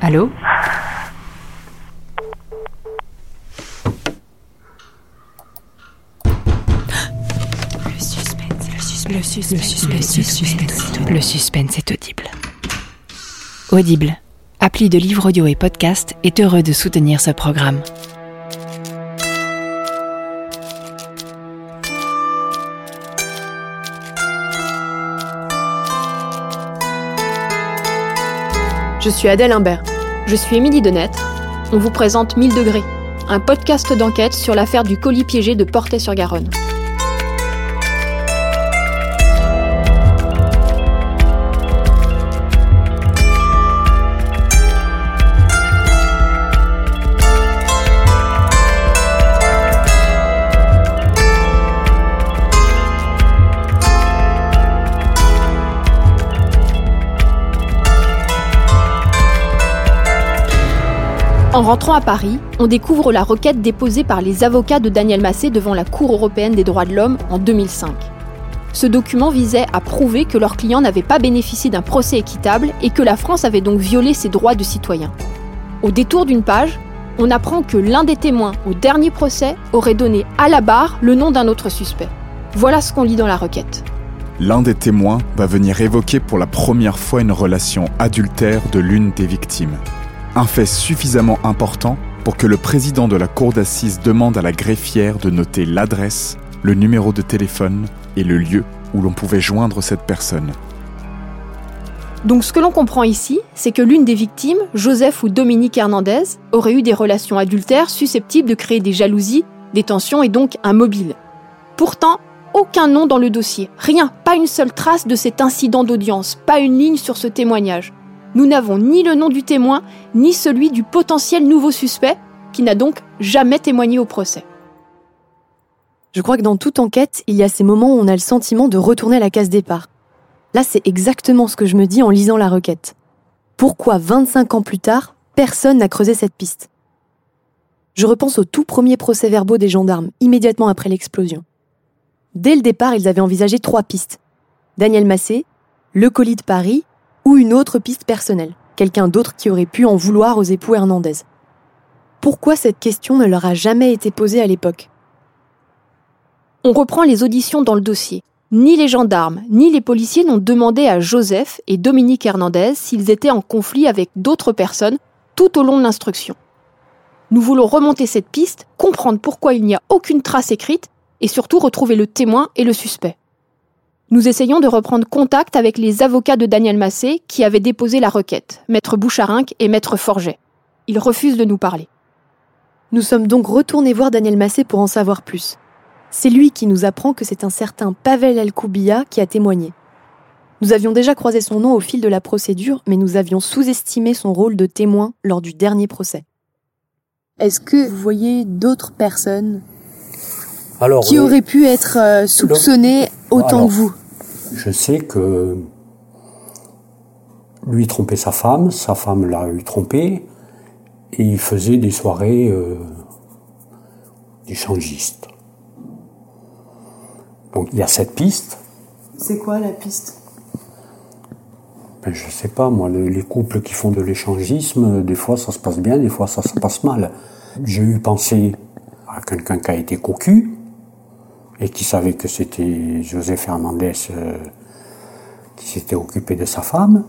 Allô Le suspense, le suspense, le suspense, le suspense, le suspense est audible. Audible, appli de livres audio et podcast, est heureux de soutenir ce programme. Je suis Adèle Imbert. Je suis Émilie Denêtre. On vous présente 1000 degrés, un podcast d'enquête sur l'affaire du colis piégé de Portet-sur-Garonne. En rentrant à Paris, on découvre la requête déposée par les avocats de Daniel Massé devant la Cour européenne des droits de l'homme en 2005. Ce document visait à prouver que leur client n'avait pas bénéficié d'un procès équitable et que la France avait donc violé ses droits de citoyen. Au détour d'une page, on apprend que l'un des témoins au dernier procès aurait donné à la barre le nom d'un autre suspect. Voilà ce qu'on lit dans la requête. L'un des témoins va venir évoquer pour la première fois une relation adultère de l'une des victimes. Un fait suffisamment important pour que le président de la cour d'assises demande à la greffière de noter l'adresse, le numéro de téléphone et le lieu où l'on pouvait joindre cette personne. Donc ce que l'on comprend ici, c'est que l'une des victimes, Joseph ou Dominique Hernandez, aurait eu des relations adultères susceptibles de créer des jalousies, des tensions et donc un mobile. Pourtant, aucun nom dans le dossier, rien, pas une seule trace de cet incident d'audience, pas une ligne sur ce témoignage. Nous n'avons ni le nom du témoin, ni celui du potentiel nouveau suspect, qui n'a donc jamais témoigné au procès. Je crois que dans toute enquête, il y a ces moments où on a le sentiment de retourner à la case départ. Là, c'est exactement ce que je me dis en lisant la requête. Pourquoi 25 ans plus tard, personne n'a creusé cette piste? Je repense au tout premier procès-verbaux des gendarmes, immédiatement après l'explosion. Dès le départ, ils avaient envisagé trois pistes. Daniel Massé, le colis de Paris ou une autre piste personnelle, quelqu'un d'autre qui aurait pu en vouloir aux époux Hernandez. Pourquoi cette question ne leur a jamais été posée à l'époque? On reprend les auditions dans le dossier. Ni les gendarmes, ni les policiers n'ont demandé à Joseph et Dominique Hernandez s'ils étaient en conflit avec d'autres personnes tout au long de l'instruction. Nous voulons remonter cette piste, comprendre pourquoi il n'y a aucune trace écrite et surtout retrouver le témoin et le suspect. Nous essayons de reprendre contact avec les avocats de Daniel Massé qui avaient déposé la requête, maître Boucharinck et maître Forget. Ils refusent de nous parler. Nous sommes donc retournés voir Daniel Massé pour en savoir plus. C'est lui qui nous apprend que c'est un certain Pavel Alkoubia qui a témoigné. Nous avions déjà croisé son nom au fil de la procédure, mais nous avions sous-estimé son rôle de témoin lors du dernier procès. Est-ce que vous voyez d'autres personnes Alors, qui le- auraient pu être euh, soupçonnées autant Alors, que vous Je sais que lui trompait sa femme, sa femme l'a eu trompé, et il faisait des soirées euh, d'échangistes. Donc il y a cette piste. C'est quoi la piste? Ben, je sais pas, moi, le- les couples qui font de l'échangisme, des fois ça se passe bien, des fois ça se passe mal. J'ai eu pensé à quelqu'un qui a été cocu et qui savait que c'était Joseph Hernandez euh, qui s'était occupé de sa femme.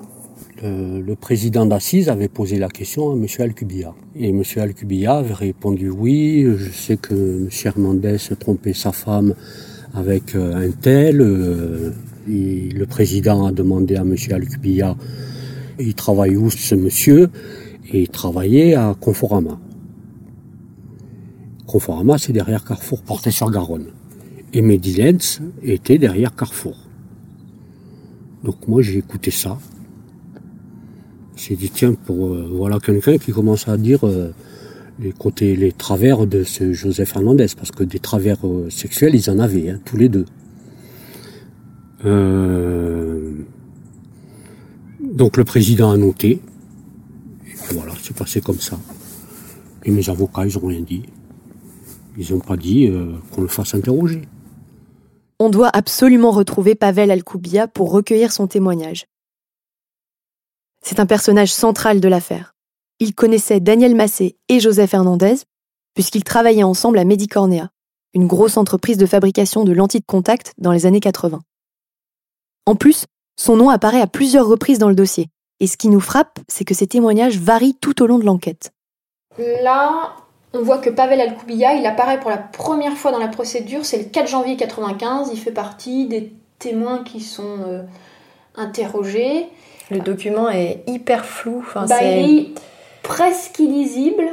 Le, le président d'Assise avait posé la question à M. Alcubilla. Et M. Alcubilla avait répondu oui, je sais que M. Hernandez trompait sa femme avec euh, un tel. euh, et le président a demandé à M. Alcubilla, il travaille où ce monsieur? Et il travaillait à Conforama. Conforama, c'est derrière Carrefour, porté sur Garonne. Et Mehdi Lenz était derrière Carrefour. Donc moi j'ai écouté ça. J'ai dit tiens, pour euh, voilà quelqu'un qui commence à dire euh, les côtés, les travers de ce Joseph Hernandez, parce que des travers euh, sexuels, ils en avaient, hein, tous les deux. Euh, donc le président a noté. Voilà, c'est passé comme ça. Et mes avocats, ils ont rien dit. Ils n'ont pas dit qu'on le fasse interroger. On doit absolument retrouver Pavel Alkoubia pour recueillir son témoignage. C'est un personnage central de l'affaire. Il connaissait Daniel Massé et Joseph Hernandez, puisqu'ils travaillaient ensemble à Medicornea, une grosse entreprise de fabrication de lentilles de contact dans les années 80. En plus, son nom apparaît à plusieurs reprises dans le dossier, et ce qui nous frappe, c'est que ces témoignages varient tout au long de l'enquête. Là, on voit que Pavel Alkoubia, il apparaît pour la première fois dans la procédure, c'est le 4 janvier 95, il fait partie des témoins qui sont euh, interrogés. Le document est hyper flou. Enfin, bah, il est presque illisible.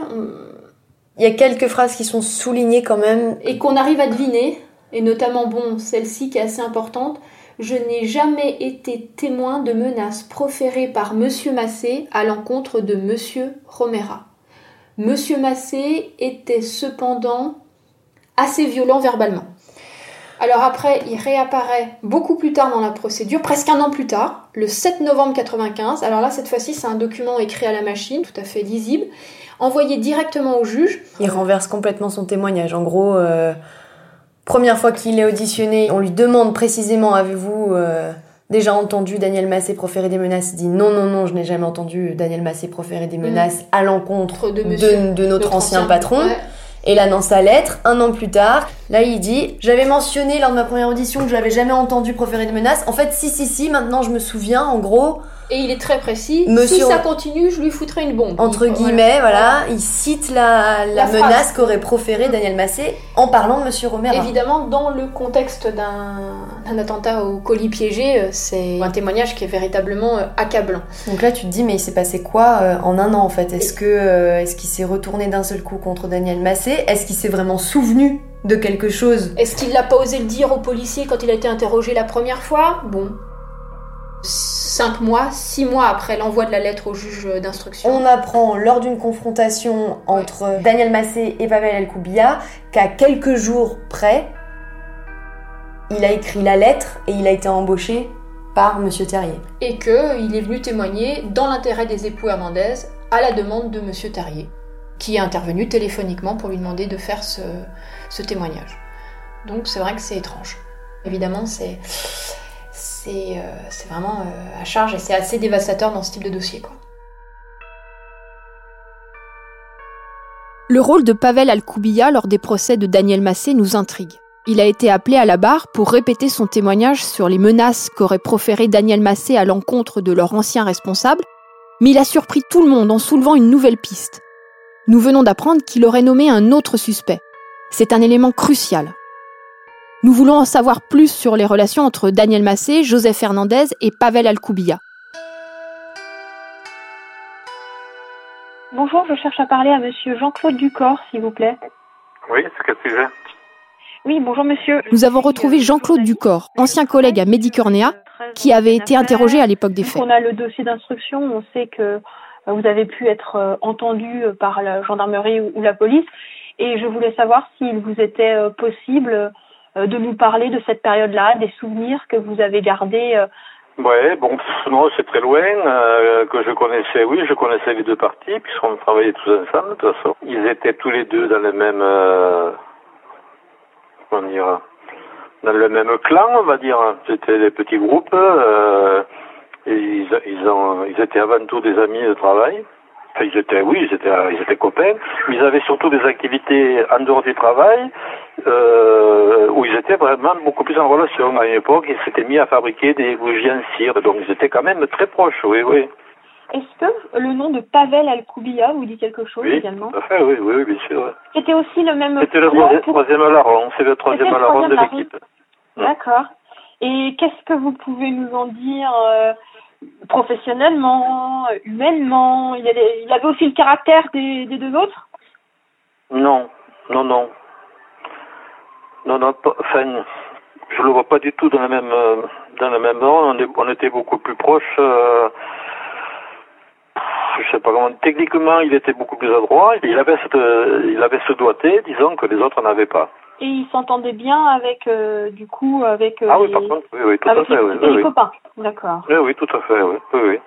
Il y a quelques phrases qui sont soulignées quand même. Et qu'on arrive à deviner, et notamment, bon, celle-ci qui est assez importante. Je n'ai jamais été témoin de menaces proférées par Monsieur Massé à l'encontre de Monsieur Romera. Monsieur Massé était cependant assez violent verbalement. Alors après, il réapparaît beaucoup plus tard dans la procédure, presque un an plus tard, le 7 novembre 95. Alors là, cette fois-ci, c'est un document écrit à la machine, tout à fait lisible, envoyé directement au juge. Il renverse complètement son témoignage. En gros, euh, première fois qu'il est auditionné, on lui demande précisément avez-vous euh, déjà entendu Daniel Massé proférer des menaces Il dit non, non, non, je n'ai jamais entendu Daniel Massé proférer des mm. menaces à l'encontre de, de, notre, ancien, patron. Et là, dans sa lettre, un an plus tard, là, il dit J'avais mentionné lors de ma première audition que je n'avais jamais entendu proférer de menaces. En fait, si, si, si, maintenant je me souviens, en gros, et il est très précis. Si ça continue, je lui foutrai une bombe. Entre guillemets, voilà. Il cite la, menace qu'aurait proférée Daniel Massé en parlant de Monsieur Romero. Évidemment, dans le contexte d'un attentat au colis piégé, euh, c'est un témoignage qui est véritablement euh, accablant. Donc là, tu te dis, mais il s'est passé quoi euh, en un an en fait? Est-ce que est-ce qu'il s'est retourné d'un seul coup contre Daniel Massé? Est-ce qu'il s'est vraiment souvenu de quelque chose? Est-ce qu'il n'a pas osé le dire aux policiers quand il a été interrogé la première fois? Bon, cinq mois, six mois après l'envoi de la lettre au juge d'instruction. On apprend lors d'une confrontation entre Daniel Massé et Pavel Elkoubia qu'à quelques jours près, il a écrit la lettre et il a été embauché par Monsieur Terrier. Et qu'il est venu témoigner dans l'intérêt des époux Hernandez à la demande de Monsieur Terrier, qui est intervenu téléphoniquement pour lui demander de faire ce, ce témoignage. Donc c'est vrai que c'est étrange. Évidemment, c'est c'est euh, vraiment euh, à charge et c'est assez dévastateur dans ce type de dossier. Le rôle de Pavel Alkoubia lors des procès de Daniel Massé nous intrigue. Il a été appelé à la barre pour répéter son témoignage sur les menaces qu'aurait proféré Daniel Massé à l'encontre de leur ancien responsable, mais il a surpris tout le monde en soulevant une nouvelle piste. Nous venons d'apprendre qu'il aurait nommé un autre suspect. C'est un élément crucial. Nous voulons en savoir plus sur les relations entre Daniel Massé, Joseph Fernandez et Pavel Alkoubia. Bonjour, je cherche à parler à monsieur Jean-Claude Ducor, s'il vous plaît. Oui, c'est quel sujet? Oui, bonjour monsieur. Nous avons retrouvé Jean-Claude Ducor, ancien collègue à Medicornea, qui avait été interrogé à l'époque des faits. On a le dossier d'instruction, on sait que vous avez pu être euh, entendu par la gendarmerie ou la police, et je voulais savoir s'il vous était euh, possible euh, de nous parler de cette période-là, des souvenirs que vous avez gardés. Euh. Ouais, bon, c'est très loin, euh, que je connaissais, oui, je connaissais les deux parties, puisqu'on travaillait tous ensemble, de toute façon. Ils étaient tous les deux dans le même, euh, comment dire, dans le même clan, on va dire. C'était des petits groupes, euh, ils, ils, ont, ils étaient avant tout des amis de travail. Enfin, ils étaient, oui, ils étaient, ils étaient copains. Ils avaient surtout des activités en dehors du travail, euh, où ils étaient vraiment beaucoup plus en relation. À une époque, ils s'étaient mis à fabriquer des bougies en cire, donc ils étaient quand même très proches, oui, oui. Est-ce que le nom de Pavel Alkoubia vous dit quelque chose oui, également tout à fait, oui, oui, bien sûr. C'était aussi le même C'était le troisième larron, c'est le troisième larron de l'équipe. D'accord. Et qu'est-ce que vous pouvez nous en dire euh, professionnellement, humainement il, avait, il avait aussi le caractère des, deux autres? Non, non, non. Non, non, pas, je le vois pas du tout dans la même euh, dans la même rang. On, on, était beaucoup plus proches. Euh, je sais pas comment. Techniquement, il était beaucoup plus adroit. Il avait cette, il avait ce doigté, disons que les autres n'avaient pas. Et il s'entendait bien avec, euh, du coup, avec. ah oui, par contre, oui, oui, tout à fait, les, oui, les copains, d'accord. Oui, oui, tout à fait, oui, oui, oui.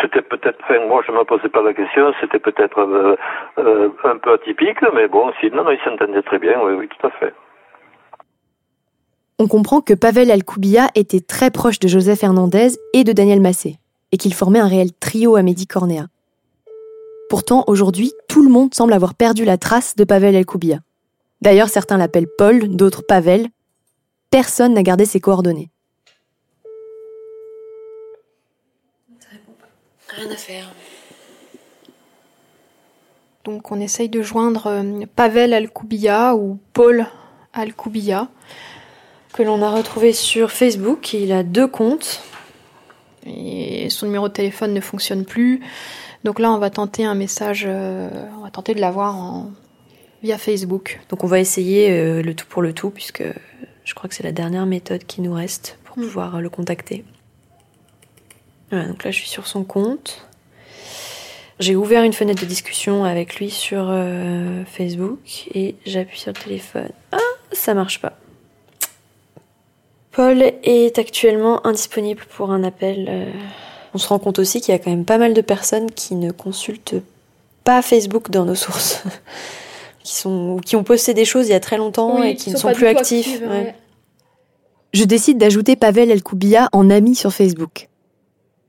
C'était peut-être, enfin, moi je ne me posais pas la question, c'était peut-être euh, euh, un peu atypique, mais bon, si, non, non, il s'entendait très bien, oui, oui, tout à fait. On comprend que Pavel Alkoubia était très proche de Joseph Hernandez et de Daniel Massé. et qu'ils formaient un réel trio à Mehdi Cornéa. Pourtant, aujourd'hui, tout le monde semble avoir perdu la trace de Pavel El-Koubia. D'ailleurs, certains l'appellent Paul, d'autres Pavel. Personne n'a gardé ses coordonnées. Rien à faire. Donc on essaye de joindre euh, Pavel Al-Koubia ou Paul Al-Koubia. Que l'on a retrouvé sur Facebook. Il a deux comptes. Et son numéro de téléphone ne fonctionne plus. Donc là, on va tenter un message, euh, on va tenter de l'avoir en... via Facebook. Donc on va essayer euh, le tout pour le tout, puisque je crois que c'est la dernière méthode qui nous reste pour Mm. pouvoir le contacter. Voilà, donc là, je suis sur son compte. J'ai ouvert une fenêtre de discussion avec lui sur euh, Facebook et j'appuie sur le téléphone. Ah, ça marche pas. Paul est actuellement indisponible pour un appel. euh. On se rend compte aussi qu'il y a quand même pas mal de personnes qui ne consultent pas Facebook dans nos sources. qui, sont, qui ont posté des choses il y a très longtemps et qui ne sont plus actifs. ouais. Je décide d'ajouter Pavel El-Koubia en ami sur Facebook.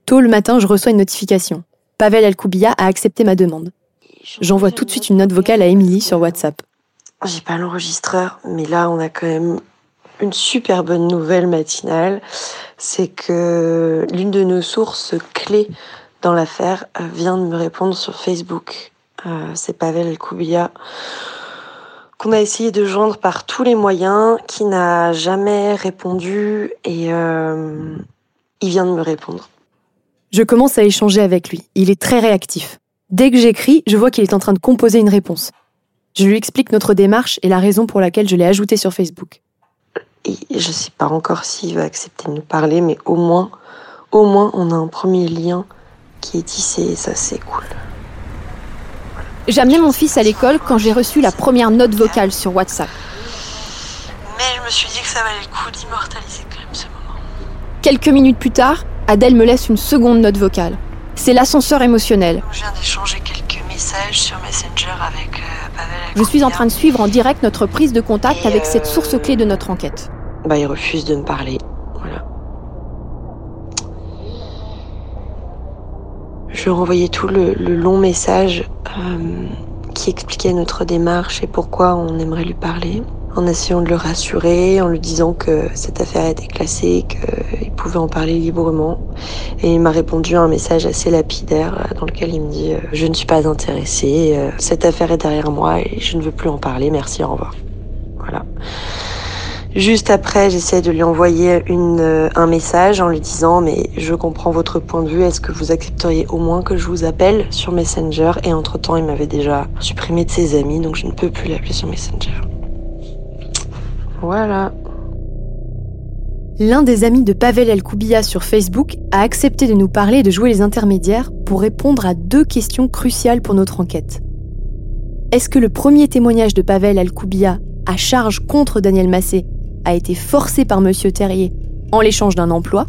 Tôt le matin, je reçois une notification. Pavel El-Koubia a accepté ma demande. J'envoie tout de suite une note vocale à Émilie sur WhatsApp. J'ai pas l'enregistreur, mais là, on a quand même une super bonne nouvelle matinale. C'est que l'une de nos sources clés dans l'affaire vient de me répondre sur Facebook. Euh, c'est Pavel El-Koubia qu'on a essayé de joindre par tous les moyens, qui n'a jamais répondu et euh, il vient de me répondre. Je commence à échanger avec lui. Il est très réactif. Dès que j'écris, je vois qu'il est en train de composer une réponse. Je lui explique notre démarche et la raison pour laquelle je l'ai ajouté sur Facebook. Et je sais pas encore s'il va accepter de nous parler, mais au moins, au moins, on a un premier lien qui est tissé et ça, c'est cool. J'amenais mon fils à l'école quand j'ai reçu la première note vocale sur WhatsApp. Mais je me suis dit que ça valait le coup d'immortaliser quand même ce moment. Quelques minutes plus tard, Adèle me laisse une seconde note vocale. C'est l'ascenseur émotionnel. Je viens d'échanger quelques messages sur Messenger avec euh, Pavel. Je suis en train de suivre en direct notre prise de contact Et avec euh, cette source clé de notre enquête. Bah, il refuse de me parler. Voilà. Je ai renvoyé tout le, long message euh, qui expliquait notre démarche et pourquoi on aimerait lui parler, en essayant de le rassurer, en lui disant que cette affaire était classée, qu'il pouvait en parler librement. Et il m'a répondu à un message assez lapidaire euh, dans lequel il me dit euh, Je ne suis pas intéressé, cette affaire est derrière moi et je ne veux plus en parler, merci, au revoir. Voilà. Juste après, j'essaie de lui envoyer euh, un message en lui disant mais je comprends votre point de vue, est-ce que vous accepteriez au moins que je vous appelle sur Messenger? Et entre-temps, il m'avait déjà supprimé de ses amis, donc je ne peux plus l'appeler sur Messenger. Voilà. L'un des amis de Pavel El-Koubia sur Facebook a accepté de nous parler et de jouer les intermédiaires pour répondre à deux questions cruciales pour notre enquête. Est-ce que le premier témoignage de Pavel El-Koubia à charge contre Daniel Massé a été forcé par Monsieur Terrier en l'échange d'un emploi,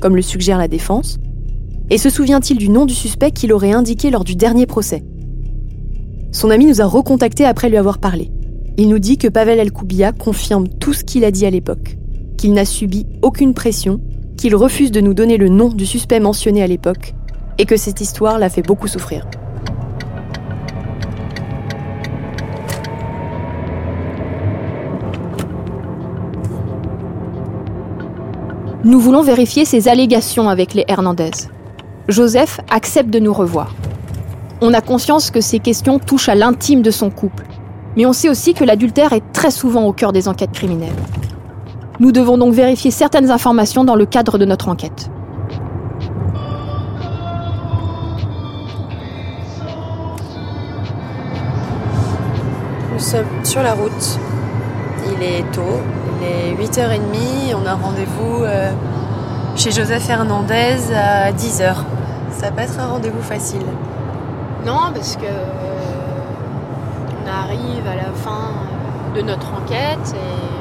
comme le suggère la défense Et se souvient-il du nom du suspect qu'il aurait indiqué lors du dernier procès? Son ami nous a recontactés après lui avoir parlé. Il nous dit que Pavel El-Koubia confirme tout ce qu'il a dit à l'époque qu'il n'a subi aucune pression, qu'il refuse de nous donner le nom du suspect mentionné à l'époque, et que cette histoire l'a fait beaucoup souffrir. Nous voulons vérifier ces allégations avec les Hernandez. Joseph accepte de nous revoir. On a conscience que ces questions touchent à l'intime de son couple, mais on sait aussi que l'adultère est très souvent au cœur des enquêtes criminelles. Nous devons donc vérifier certaines informations dans le cadre de notre enquête. Nous sommes sur la route. Il est tôt, il est 8h30. On a rendez-vous euh, chez Joseph Hernandez à 10h. Ça va pas être un rendez-vous facile. Non, parce que euh, on arrive à la fin de notre enquête et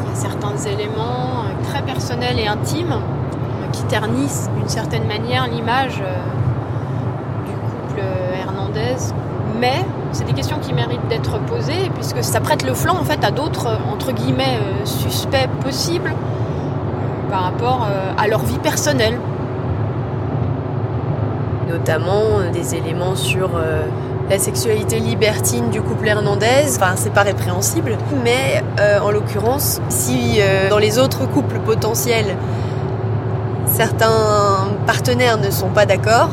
il y a certains éléments euh, très personnels et intimes euh, qui ternissent d'une certaine manière l'image euh, du couple Hernandez. Mais c'est des questions qui méritent d'être posées puisque ça prête le flanc en fait à d'autres euh, entre guillemets euh, suspects possibles euh, par rapport à leur vie personnelle. notamment des éléments sur la sexualité libertine du couple Hernandez. Enfin, c'est pas répréhensible, mais en l'occurrence, si dans les autres couples potentiels, certains partenaires ne sont pas d'accord,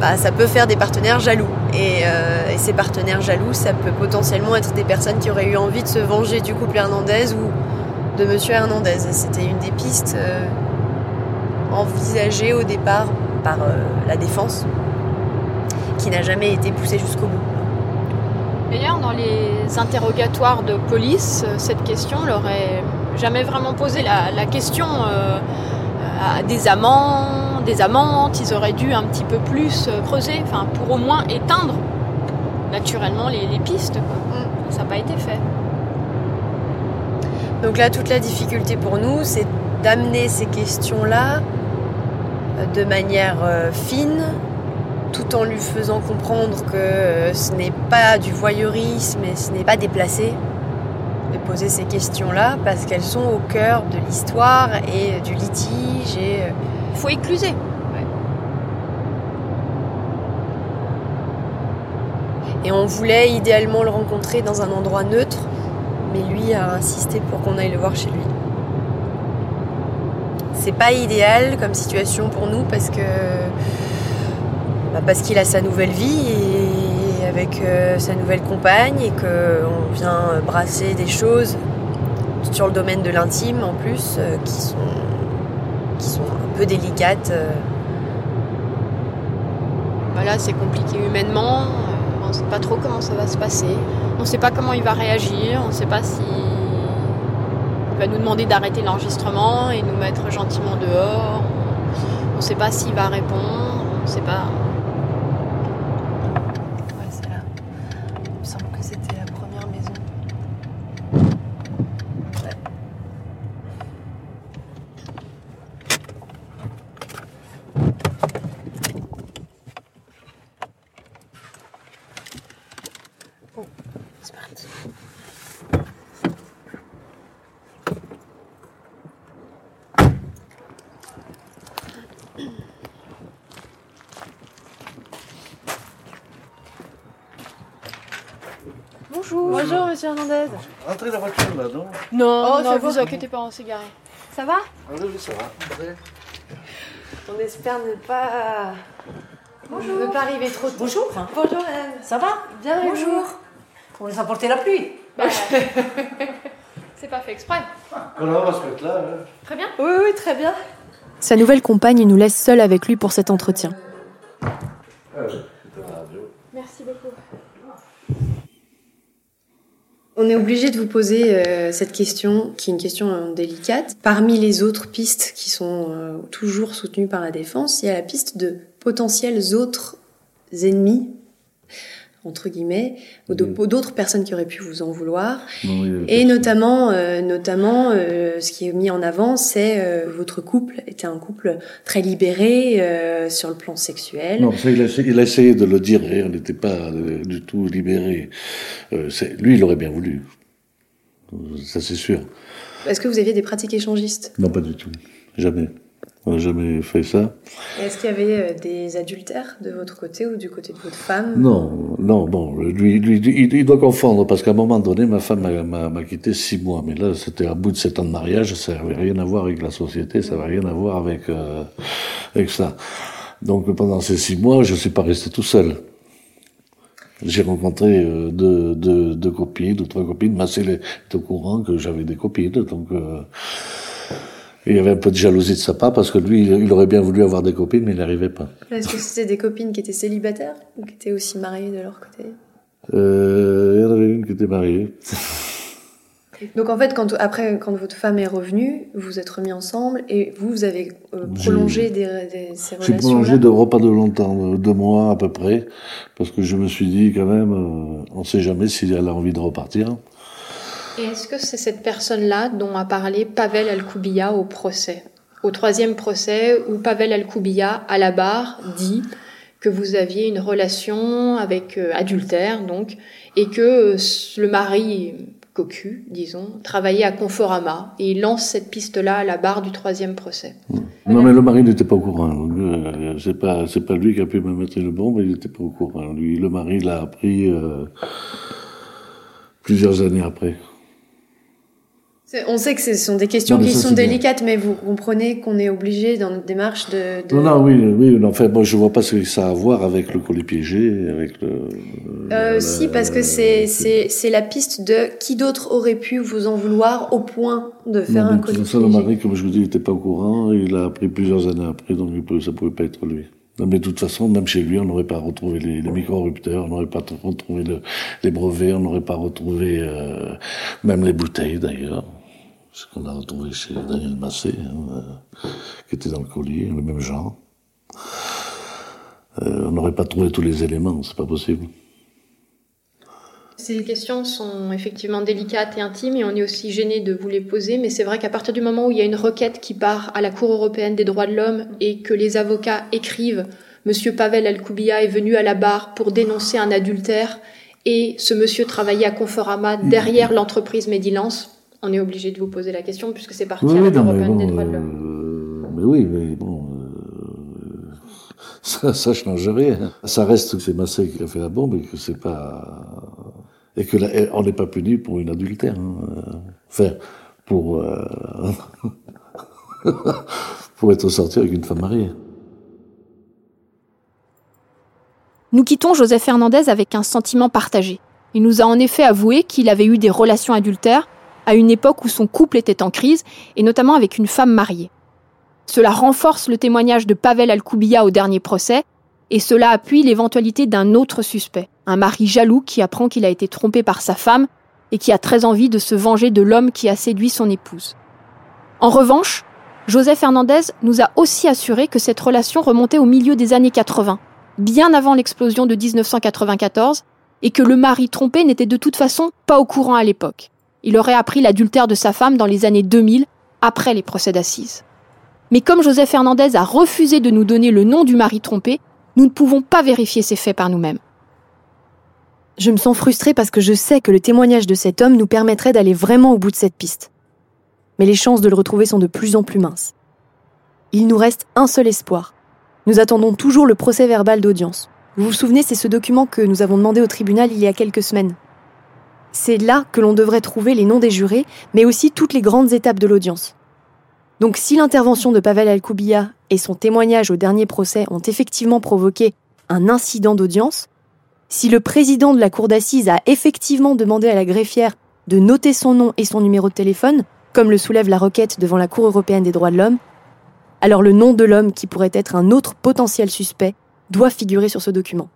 bah, ça peut faire des partenaires jaloux. Euh, et, ces partenaires jaloux, ça peut potentiellement être des personnes qui auraient eu envie de se venger du couple Hernandez ou de Monsieur Hernandez. C'était une des pistes euh, envisagées au départ par euh, la défense, qui n'a jamais été poussée jusqu'au bout. D'ailleurs, dans les interrogatoires de police, cette question leur est jamais vraiment posée. La, question à des amants, des amantes, ils auraient dû un petit peu plus euh, creuser, enfin, pour au moins éteindre naturellement les, pistes. Mm. Ça n'a pas été fait. Donc là, toute la difficulté pour nous, c'est d'amener ces questions-là euh, de manière euh, fine, tout en lui faisant comprendre que ce n'est pas du voyeurisme et ce n'est pas déplacé de poser ces questions-là parce qu'elles sont au cœur de l'histoire et du litige et faut écluser. Et on voulait idéalement le rencontrer dans un endroit neutre, mais lui a insisté pour qu'on aille le voir chez lui. C'est pas idéal comme situation pour nous parce que bah, parce qu'il a sa nouvelle vie et avec euh, sa nouvelle compagne et qu'on vient brasser des choses sur le domaine de l'intime en plus euh, qui sont peu délicates. Euh. Voilà, c'est compliqué humainement. On ne sait pas trop comment ça va se passer. On ne sait pas comment il va réagir. On ne sait pas si il va nous demander d'arrêter l'enregistrement et nous mettre gentiment dehors. On ne sait pas s'il va répondre. On ne sait pas. Rentrez dans la voiture là, non Non, oh, non, vous inquiétez pas, on s'est garé. Ça va ah, Oui, ça va. On espère ne pas. Bonjour. Ne pas arriver trop tôt. Bonjour. Bonjour, madame. Ça va Bien, Bonjour. On les a porté la pluie. Bah, c'est pas fait exprès. on va se mettre là. Hein. Très bien Oui, oui, très bien. Sa nouvelle compagne nous laisse seule avec lui pour cet entretien. Ah, Merci beaucoup. On est obligé de vous poser euh, cette question, qui est une question euh, délicate. Parmi les autres pistes qui sont euh, toujours soutenues par la défense, il y a la piste de potentiels autres ennemis entre guillemets, ou d'autres personnes qui auraient pu vous en vouloir. et notamment, euh, notamment, euh, ce qui est mis en avant, c'est euh, votre couple était un couple très libéré sur le plan sexuel. Non, ça, il, a, il, a, essayé de le dire, on n'était pas du tout libéré. lui, il aurait bien voulu. Ça, c'est sûr. Est-ce que vous aviez des pratiques échangistes? Non, pas du tout. Jamais. On n'a jamais fait ça. Est-ce qu'il y avait euh, des adultères de votre côté ou du côté de votre femme? Non, non, bon, lui, lui il, doit confondre parce qu'à un moment donné, ma femme m'a quitté six mois, mais là, c'était à bout de sept ans de mariage, ça n'avait rien à voir avec la société, ça n'avait rien à voir avec euh, avec ça. Donc pendant ces six mois, je ne suis pas resté tout seul. J'ai rencontré euh, deux, deux, deux, copines, deux, trois copines. Ma est au courant que j'avais des copines, donc il y avait un peu de jalousie de sa part parce que lui, il aurait bien voulu avoir des copines, mais il n'arrivait pas. Est-ce que c'était des copines qui étaient célibataires ou qui étaient aussi mariées de leur côté? Euh, Il y en avait une qui était mariée. Donc en fait, quand, après, quand votre femme est revenue, vous vous êtes remis ensemble et vous, vous avez euh, prolongé des, des, ces relations J'ai prolongé de repas de longtemps, deux mois à peu près, parce que je me suis dit quand même, euh, on ne sait jamais si elle a envie de repartir. Et est-ce que c'est cette personne-là dont a parlé Pavel Alkoubiya au procès Au troisième procès où Pavel Alkoubiya, à la barre, dit que vous aviez une relation avec euh, adultère, donc, et que euh, le mari cocu, disons, travaillait à Conforama et il lance cette piste-là à la barre du troisième procès. Non, mais le mari n'était pas au courant. Euh, C'est pas, c'est pas lui qui a pu me mettre le bon, mais il n'était pas au courant. Lui, le mari l'a appris euh, plusieurs années après. On sait que ce sont des questions Non, qui ça, sont bien. délicates, mais vous comprenez qu'on est obligé dans notre démarche de. de- Non, non, oui, oui. non, Enfin, moi, je vois pas ce que ça a à voir avec le colis piégé, avec le. Euh, la- si, parce que c'est c'est c'est la piste de qui d'autre aurait pu vous en vouloir au point de faire Non, un colis tout ça, le piégé. mari, comme je vous dis, il n'était pas au courant. Il l'a appris plusieurs années après, donc ça pouvait pas être lui. Non, mais de toute façon, même chez lui, on n'aurait pas retrouvé les, les micro-rupteurs, on n'aurait pas retrouvé le- les brevets, on n'aurait pas retrouvé euh, même les bouteilles d'ailleurs. Ce qu'on a retrouvé chez Daniel Massé, hein, euh, qui était dans le collier, le même genre. Euh, on n'aurait pas trouvé tous les éléments, c'est pas possible. Ces questions sont effectivement délicates et intimes et on est aussi gêné de vous les poser, mais c'est vrai qu'à partir du moment où il y a une requête qui part à la Cour européenne des droits de l'homme et que les avocats écrivent Monsieur Pavel Alkoubia est venu à la barre pour dénoncer un adultère et ce monsieur travaillait à Conforama derrière l'entreprise Medilance, on est obligé de vous poser la question puisque c'est parti Oui, non, mais bon, des droits de l'homme. euh, mais oui, mais bon, euh, ça, ça change rien. Ça reste que c'est Massé qui a fait la bombe et que c'est pas, et que là, on n'est pas puni pour une adultère. Hein. euh, Enfin, pour, euh, pour être sorti avec une femme mariée. Nous quittons Joseph Fernandez avec un sentiment partagé. Il nous a en effet avoué qu'il avait eu des relations adultères à une époque où son couple était en crise, et notamment avec une femme mariée. Cela renforce le témoignage de Pavel Alkoubia au dernier procès, et cela appuie l'éventualité d'un autre suspect, un mari jaloux qui apprend qu'il a été trompé par sa femme et qui a très envie de se venger de l'homme qui a séduit son épouse. En revanche, Joseph Fernandez nous a aussi assuré que cette relation remontait au milieu des années 80, bien avant l'explosion de 1994, et que le mari trompé n'était de toute façon pas au courant à l'époque. Il aurait appris l'adultère de sa femme dans les années 2000, après les procès d'assises. Mais comme Joseph Fernandez a refusé de nous donner le nom du mari trompé, nous ne pouvons pas vérifier ces faits par nous-mêmes. Je me sens frustrée parce que je sais que le témoignage de cet homme nous permettrait d'aller vraiment au bout de cette piste. Mais les chances de le retrouver sont de plus en plus minces. Il nous reste un seul espoir. Nous attendons toujours le procès verbal d'audience. Vous vous souvenez, c'est ce document que nous avons demandé au tribunal il y a quelques semaines. C'est là que l'on devrait trouver les noms des jurés, mais aussi toutes les grandes étapes de l'audience. Donc si l'intervention de Pavel Alkoubia et son témoignage au dernier procès ont effectivement provoqué un incident d'audience, si le président de la cour d'assises a effectivement demandé à la greffière de noter son nom et son numéro de téléphone, comme le soulève la requête devant la Cour européenne des droits de l'homme, alors le nom de l'homme qui pourrait être un autre potentiel suspect doit figurer sur ce document.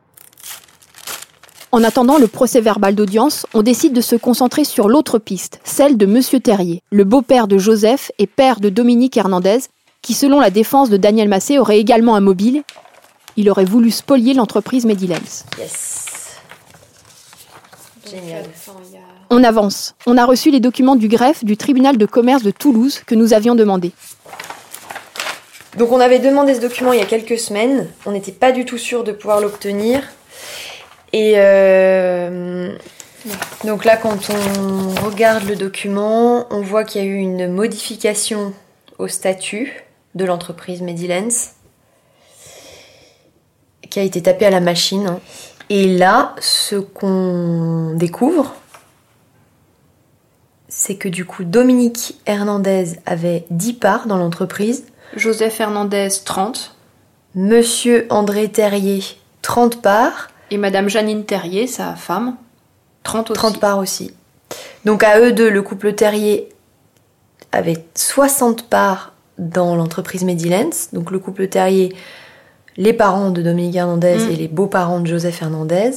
En attendant le procès verbal d'audience, on décide de se concentrer sur l'autre piste, celle de Monsieur Terrier, le beau-père de Joseph et père de Dominique Hernandez, qui selon la défense de Daniel Massé aurait également un mobile. Il aurait voulu spolier l'entreprise Medilens. Yes. Génial. On avance. On a reçu les documents du greffe du tribunal de commerce de Toulouse que nous avions demandé. Donc on avait demandé ce document il y a quelques semaines, on n'était pas du tout sûr de pouvoir l'obtenir. Et euh, donc là quand on regarde le document, on voit qu'il y a eu une modification au statut de l'entreprise Medilens qui a été tapée à la machine. hein. Et là, ce qu'on découvre, c'est que du coup Dominique Hernandez avait 10 parts dans l'entreprise. Joseph Hernandez, 30. Monsieur André Terrier, 30 parts. Et Madame Janine Terrier, sa femme, 30 aussi. 30 parts aussi. Donc à eux deux, le couple Terrier avait 60 parts dans l'entreprise Medilens. Donc le couple Terrier, les parents de Dominique Hernandez Mm. et les beaux-parents de Joseph Hernandez.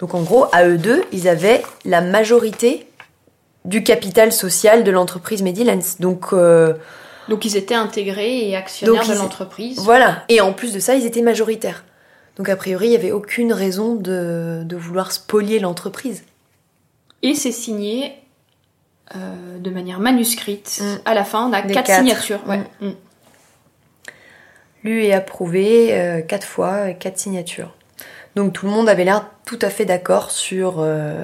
Donc en gros, à eux deux, ils avaient la majorité du capital social de l'entreprise Medilens. Donc euh, Donc ils étaient intégrés et actionnaires Donc, de l'entreprise. Voilà. Et en plus de ça, ils étaient majoritaires. Donc a priori, il n'y avait aucune raison de, de vouloir spolier l'entreprise. Et c'est signé euh, de manière manuscrite. Mm. À la fin, on a Des quatre quatre. signatures. Ouais. Mm. Lu et approuvé euh, quatre fois, quatre signatures. Donc tout le monde avait l'air tout à fait d'accord sur, euh,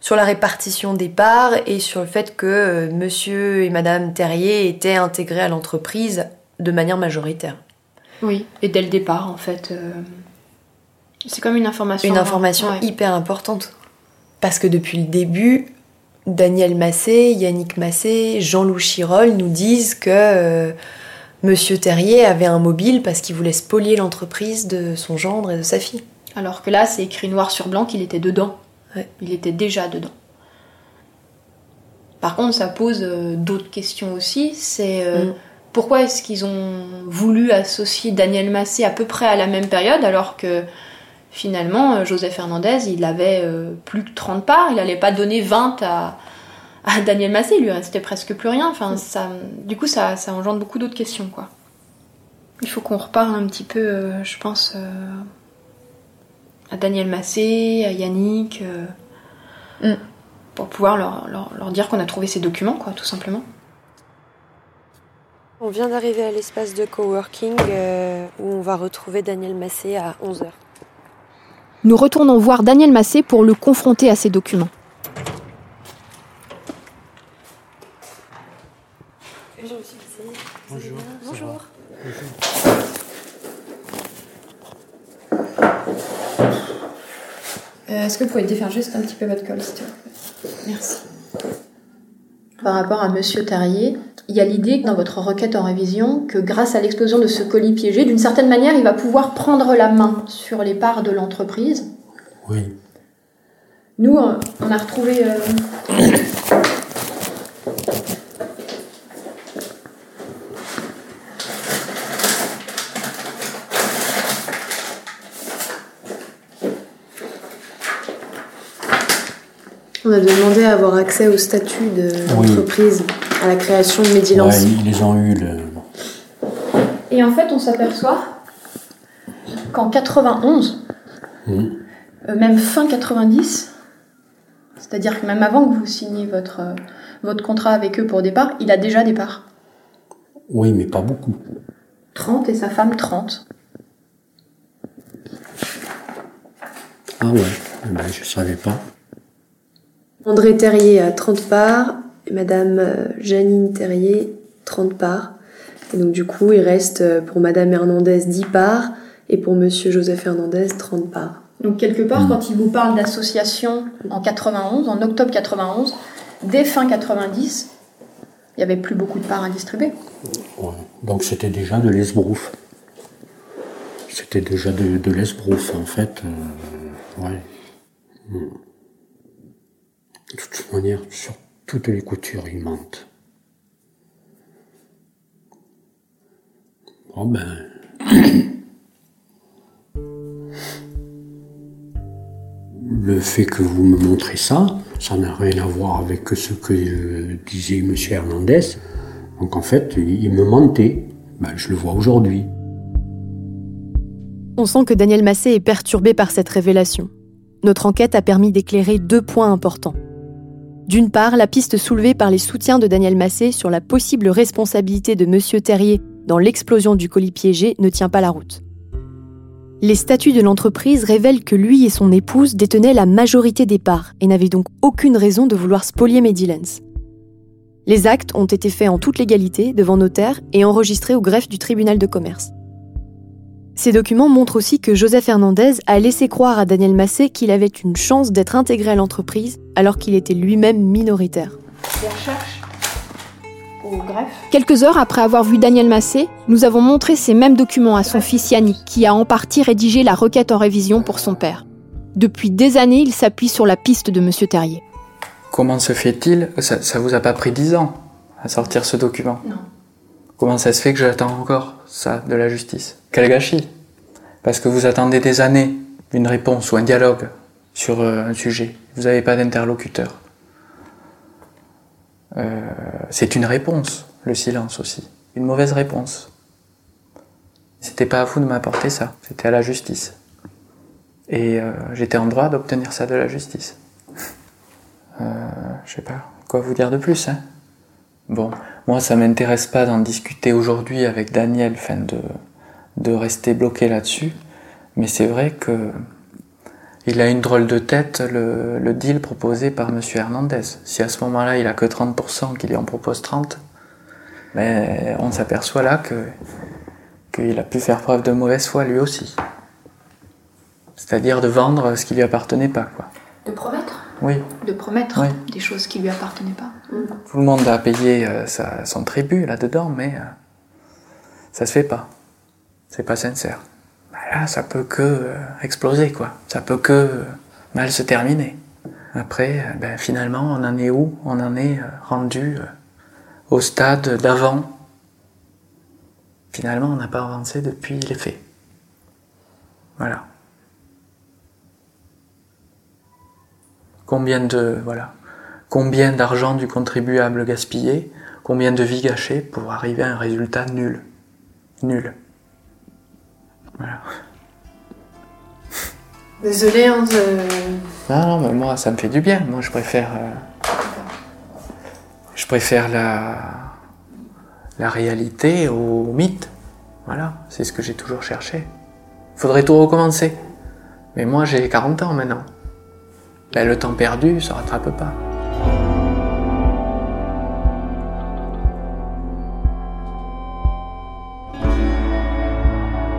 sur la répartition des parts et sur le fait que euh, monsieur et madame Terrier étaient intégrés à l'entreprise de manière majoritaire. Oui, et dès le départ, en fait. C'est comme une information. Une information Ouais. hyper importante. Parce que depuis le début, Daniel Massé, Yannick Massé, Jean-Loup Chirol nous disent que euh, Monsieur Terrier avait un mobile parce qu'il voulait spolier l'entreprise de son gendre et de sa fille. Alors que là, c'est écrit noir sur blanc qu'il était dedans. Ouais. Il était déjà dedans. Par contre, ça pose euh, d'autres questions aussi. C'est euh, Mm. pourquoi est-ce qu'ils ont voulu associer Daniel Massé à peu près à la même période alors que finalement, euh, Joseph Hernandez, il avait euh, plus que 30 parts. Il n'allait pas donner 20 à, à Daniel Massé. Il lui restait presque plus rien. Enfin, ça, du coup, ça, ça engendre beaucoup d'autres questions. Quoi. Il faut qu'on reparle un petit peu, euh, je pense, euh, à Daniel Massé, à Yannick, Mm. pour pouvoir leur, leur- leur dire qu'on a trouvé ces documents, quoi, tout simplement. On vient d'arriver à l'espace de coworking où on va retrouver Daniel Massé à 11h. Nous retournons voir Daniel Massé pour le confronter à ces documents. Bonjour. Bonjour. Euh, Est-ce que vous pouvez défaire juste un petit peu votre col, s'il te plaît? Merci. Par rapport à Monsieur Terrier, il y a l'idée dans votre requête en révision que grâce à l'explosion de ce colis piégé, d'une certaine manière, il va pouvoir prendre la main sur les parts de l'entreprise. Oui. Nous, on a retrouvé. euh, On a demandé à avoir accès au statut de Oui. l'entreprise, à la création de Ouais, Medilance. ils les ont eu. Le... Et en fait, on s'aperçoit qu'en 91, Mhm. euh, même fin 90, c'est-à-dire que même avant que vous signiez votre, euh, votre contrat avec eux pour départ, il a déjà des parts. Oui, mais pas beaucoup. 30 et sa femme 30. Ah ouais, ben, je savais pas. André Terrier a 30 parts et Madame euh, Janine Terrier 30 parts. Et donc du coup, il reste euh, pour Madame Hernandez 10 parts et pour Monsieur Joseph Hernandez 30 parts. Donc quelque part, quand il vous parle d'association en 91, en octobre 91, dès fin 90, il n'y avait plus beaucoup de parts à distribuer. Ouais. Donc c'était déjà de l'esbrouf. C'était déjà de, de l'esbrouf, en fait. euh, ouais. Sur toutes les coutures, il mentent. Bon ben. Le fait que vous me montrez ça, ça n'a rien à voir avec ce que euh, disait M. Hernandez. Donc en fait, il il me mentait. Ben, je le vois aujourd'hui. On sent que Daniel Massé est perturbé par cette révélation. Notre enquête a permis d'éclairer deux points importants. D'une part, la piste soulevée par les soutiens de Daniel Massé sur la possible responsabilité de M. Terrier dans l'explosion du colis piégé ne tient pas la route. Les statuts de l'entreprise révèlent que lui et son épouse détenaient la majorité des parts et n'avaient donc aucune raison de vouloir spolier Medilens. Les actes ont été faits en toute légalité devant notaire et enregistrés au greffe du tribunal de commerce. Ces documents montrent aussi que Joseph Hernandez a laissé croire à Daniel Massé qu'il avait une chance d'être intégré à l'entreprise alors qu'il était lui-même minoritaire. Des recherches au greffe. Quelques heures après avoir vu Daniel Massé, nous avons montré ces mêmes documents à son fils Yannick, qui a en partie rédigé la requête en révision pour son père. Depuis des années, il s'appuie sur la piste de M. Terrier. Comment se fait-il ça, ça vous a pas pris dix ans à sortir ce document? Non. Comment ça se fait que j'attends encore ça de la justice? Quel gâchis Parce que vous attendez des années une réponse ou un dialogue sur euh, un sujet. Vous n'avez pas d'interlocuteur. Euh, c'est une réponse, le silence aussi. Une mauvaise réponse. C'était pas à vous de m'apporter ça, c'était à la justice. Et euh, j'étais en droit d'obtenir ça de la justice. Je sais pas quoi vous dire de plus. Hein. Bon, moi ça m'intéresse pas d'en discuter aujourd'hui avec Daniel, enfin de, de rester bloqué là-dessus. Mais c'est vrai que il a une drôle de tête le, le deal proposé par M. Hernandez. Si à ce moment-là il a que 30%, qu'il lui en propose 30, mais on s'aperçoit là que qu'il a pu faire preuve de mauvaise foi lui aussi. C'est-à-dire de vendre ce qui lui appartenait pas, quoi. De promettre? Oui. De promettre Oui. des choses qui lui appartenaient pas? Tout le monde a payé euh, sa- son tribut là-dedans, mais euh, ça se fait pas. C'est pas sincère. Bah là, ça peut que euh, exploser, quoi. Ça peut que euh, mal se terminer. Après, euh, ben, finalement, on en est où? On en est rendu au stade d'avant. Finalement, on n'a pas avancé depuis les faits. Voilà. Combien de voilà, combien d'argent du contribuable gaspillé, combien de vies gâchées pour arriver à un résultat nul, nul. Voilà. Désolée, hein, Non, non, mais moi, ça me fait du bien. Moi, je préfère. euh, je préfère la. la réalité au mythe. Voilà, c'est ce que j'ai toujours cherché. Il faudrait tout recommencer. Mais moi, j'ai 40 ans maintenant. Ben, le temps perdu, ça rattrape pas.